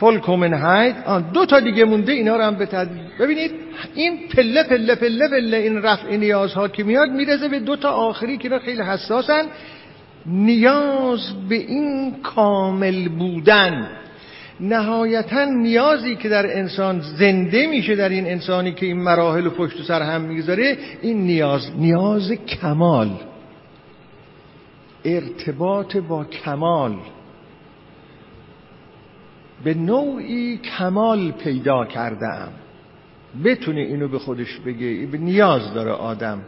فولکومنهایت آن دو تا دیگه مونده اینا رو هم به ببینید این پله پله پله پله این رفع نیازها که میاد میرزه به دو تا آخری که خیلی حساسن. نیاز به این کامل بودن. نهایتا نیازی که در انسان زنده میشه در این انسانی که این مراحل و پشت سر هم می‌گذاره این نیاز نیاز کمال. ارتباط با کمال. به نوعی کمال پیدا کردم بتونه اینو به خودش بگه به نیاز داره آدم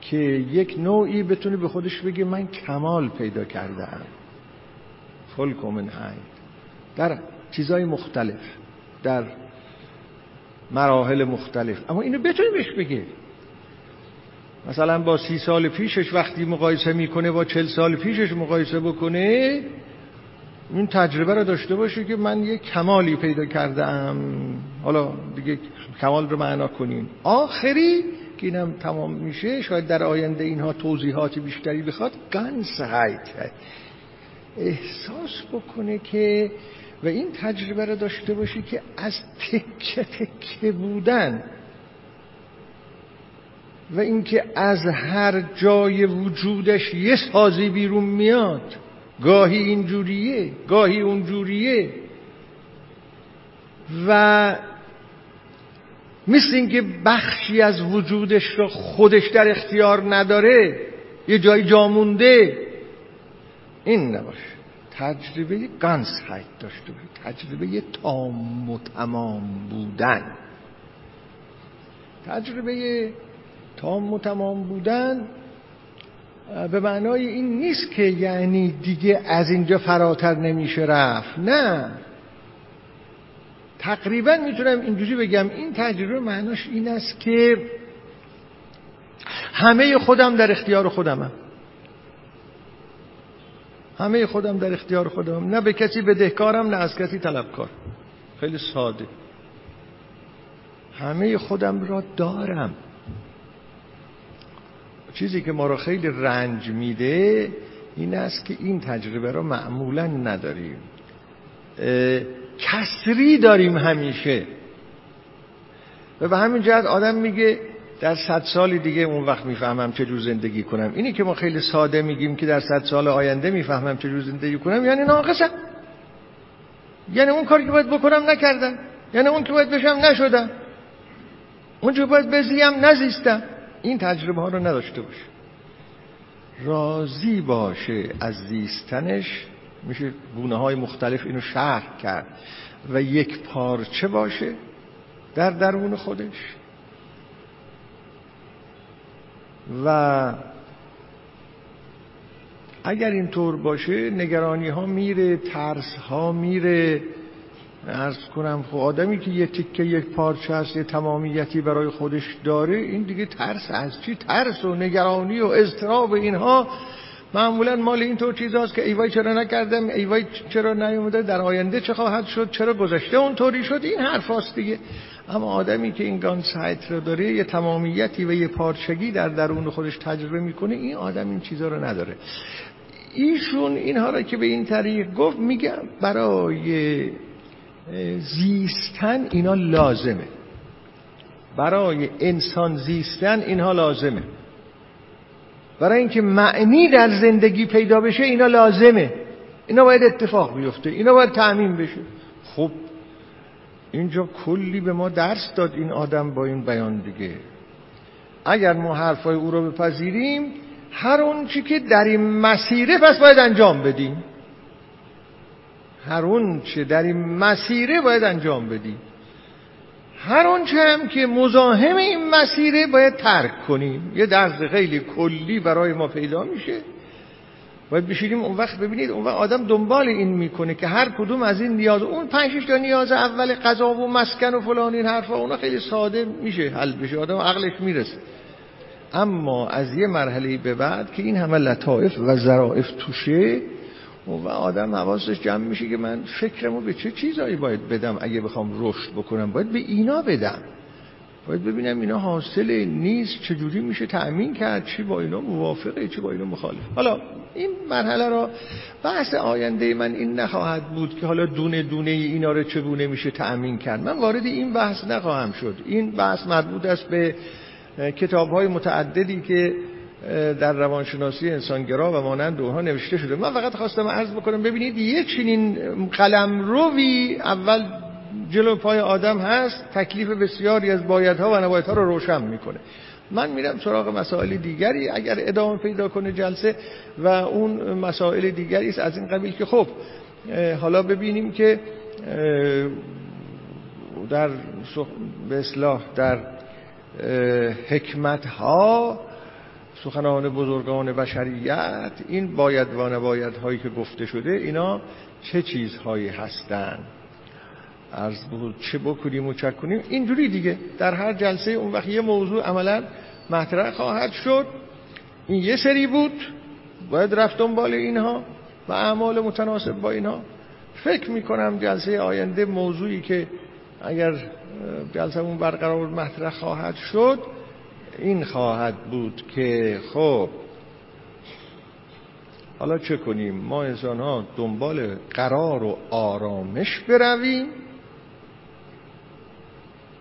که یک نوعی بتونه به خودش بگه من کمال پیدا کردم فلکومن های در چیزای مختلف در مراحل مختلف. اما اینو بتونه بهش بگه مثلا با سی سال پیشش وقتی مقایسه می‌کنه با چل سال پیشش مقایسه بکنه این تجربه رو داشته باشه که من یه کمالی پیدا کردم. حالا دیگه کمال رو معنا کنیم. آخری که اینم تمام میشه شاید در آینده اینها توضیحات بیشتری بخواد گنس هایت احساس بکنه که و این تجربه رو داشته باشه که از تکه تکه بودن و اینکه از هر جای وجودش یه سازی بیرون میاد. گاهی اینجوریه گاهی اونجوریه. و مثل اینکه بخشی از وجودش رو خودش در اختیار نداره یه جای جامونده این نباشه. تجربه گانسهایت داشته باشه. تجربه تام و تمام بودن. تجربه تام و تمام بودن به معنای این نیست که یعنی دیگه از اینجا فراتر نمیشه رفت. نه. تقریبا می‌تونم اینجوری بگم. این تجربه معناش این است که همه خودم در اختیار خودمم. همه خودم در اختیار خودم نه به کسی بدهکارم نه از کسی طلبکار. خیلی ساده. همه خودم را دارم. چیزی که ما را خیلی رنج میده این است که این تجربه را معمولا نداریم. کسری داریم همیشه. و به همین جهت آدم میگه در صد سال دیگه اون وقت می‌فهمم چه جور زندگی کنم. اینی که ما خیلی ساده میگیم که در صد سال آینده می‌فهمم چه جور زندگی کنم یعنی ناقصم. یعنی اون کاری که باید بکنم نکردم. یعنی اون که باید بشم نشدم. اون که باید بزیم نزیستم. این تجربه ها رو نداشته باشه. راضی باشه از زیستنش. میشه گونه های مختلف اینو شرح کرد. و یک پارچه باشه در درون خودش. و اگر اینطور باشه نگرانی ها میره ترس ها میره. ارز کنم خب آدمی که یه تیکه یک پارچه هست یه تمامیتی برای خودش داره این دیگه ترس از چی؟ ترس و نگرانی و اضطراب اینها. معمولا مال اینطور چیز هست که ایوای چرا نکردم ایوای چرا نیومده در آینده چه خواهد شد چرا گذشته اونطوری شد این حرف دیگه. اما آدمی که این گان سایت رو داره یه تمامیتی و یه پارچگی در درون خودش تجربه می‌کنه این آدم این چیزها رو نداره. ایشون اینها را که به این طریق گفت میگم برای زیستن اینا لازمه. برای انسان زیستن اینها لازمه. برای اینکه معنی در زندگی پیدا بشه اینا لازمه. اینا باید اتفاق بیفته. اینا باید تعمین بشه. خب اینجا کلی به ما درس داد این آدم با این بیان دیگه. اگر ما حرفای او رو بپذیریم هر اون چی که در این مسیره پس باید انجام بدیم. هر اون چه در این مسیره باید انجام بدیم هر آنچه هم که مزاحم این مسیره باید ترک کنیم یه درس خیلی کلی برای ما پیدا میشه. باید بشیریم اون وقت ببینید اون وقت آدم دنبال این می‌کنه که هر کدوم از این نیاز اون پنج تا نیاز اول غذا و مسکن و فلان این حرفا اونا خیلی ساده میشه حل بشه آدم عقلش می‌رسه. اما از یه مرحله به بعد که این همه لطائف و ظرائف توشه و آدم حواسش جمع میشه که من فکرمو به چه چیزایی باید بدم؟ اگه بخوام رشد بکنم باید به اینا بدم. باید ببینم اینا حاصل نیست چجوری میشه تأمین کرد چی با اینا موافقه چی با اینا مخالف. حالا این مرحله را بحث آینده من این نخواهد بود که حالا دونه دونه اینا رو چگونه میشه تأمین کرد. من وارد این بحث نخواهم شد. این بحث مربوط است به کتاب های متعددی که در روانشناسی انسانگرا و مانند اونها نوشته شده. من فقط خواستم عرض بکنم ببینید یه چنین قلم روی اول جلو پای آدم هست تکلیف بسیاری از بایدها و نبایدها رو روشن می‌کنه. من میرم سراغ مسائل دیگری اگر ادامه پیدا کنه جلسه و اون مسائل دیگری است از این قبیل که خب حالا ببینیم که در به اصلاح در حکمت ها سخنان بزرگان بشریت این باید و نباید هایی که گفته شده اینا چه چیزهایی هستند عرض بود چه بکنیم و چه کنیم؟ اینجوری دیگه در هر جلسه اون وقت یه موضوع عملا مطرح خواهد شد. این یه سری بود باید رفت دنبال اینها و اعمال متناسب با اینها. فکر می‌کنم جلسه آینده موضوعی که اگر جلسه اون برقرار مطرح خواهد شد این خواهد بود که خب حالا چه کنیم؟ ما انسان ها دنبال قرار و آرامش برویم.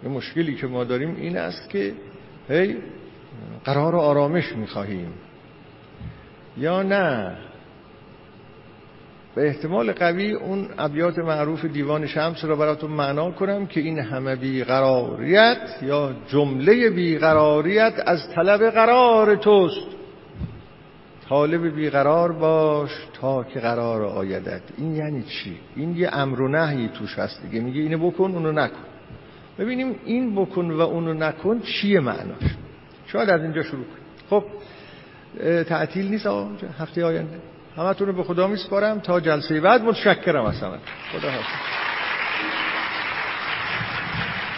یه مشکلی که ما داریم این است که هی قرار و آرامش می‌خواهیم. یا نه؟ به احتمال قوی اون ابیات معروف دیوان شمس را براتون معنا کنم که این همه بیقراریت یا جمله بیقراریت از طلب قرار توست. طالب بیقرار باش تا که قرار آیدد این یعنی چی؟ این یه امر و نهی توش هست دیگه. میگه اینو بکن اونو نکن. ببینیم این بکن و اونو نکن چیه معناش؟ شاید از اینجا شروع کنیم. خب تعطیل نیست آقا هفته آینده. همتون رو به خدا میسپارم. تا جلسه بعد متشکرم از همه. خدا حافظ.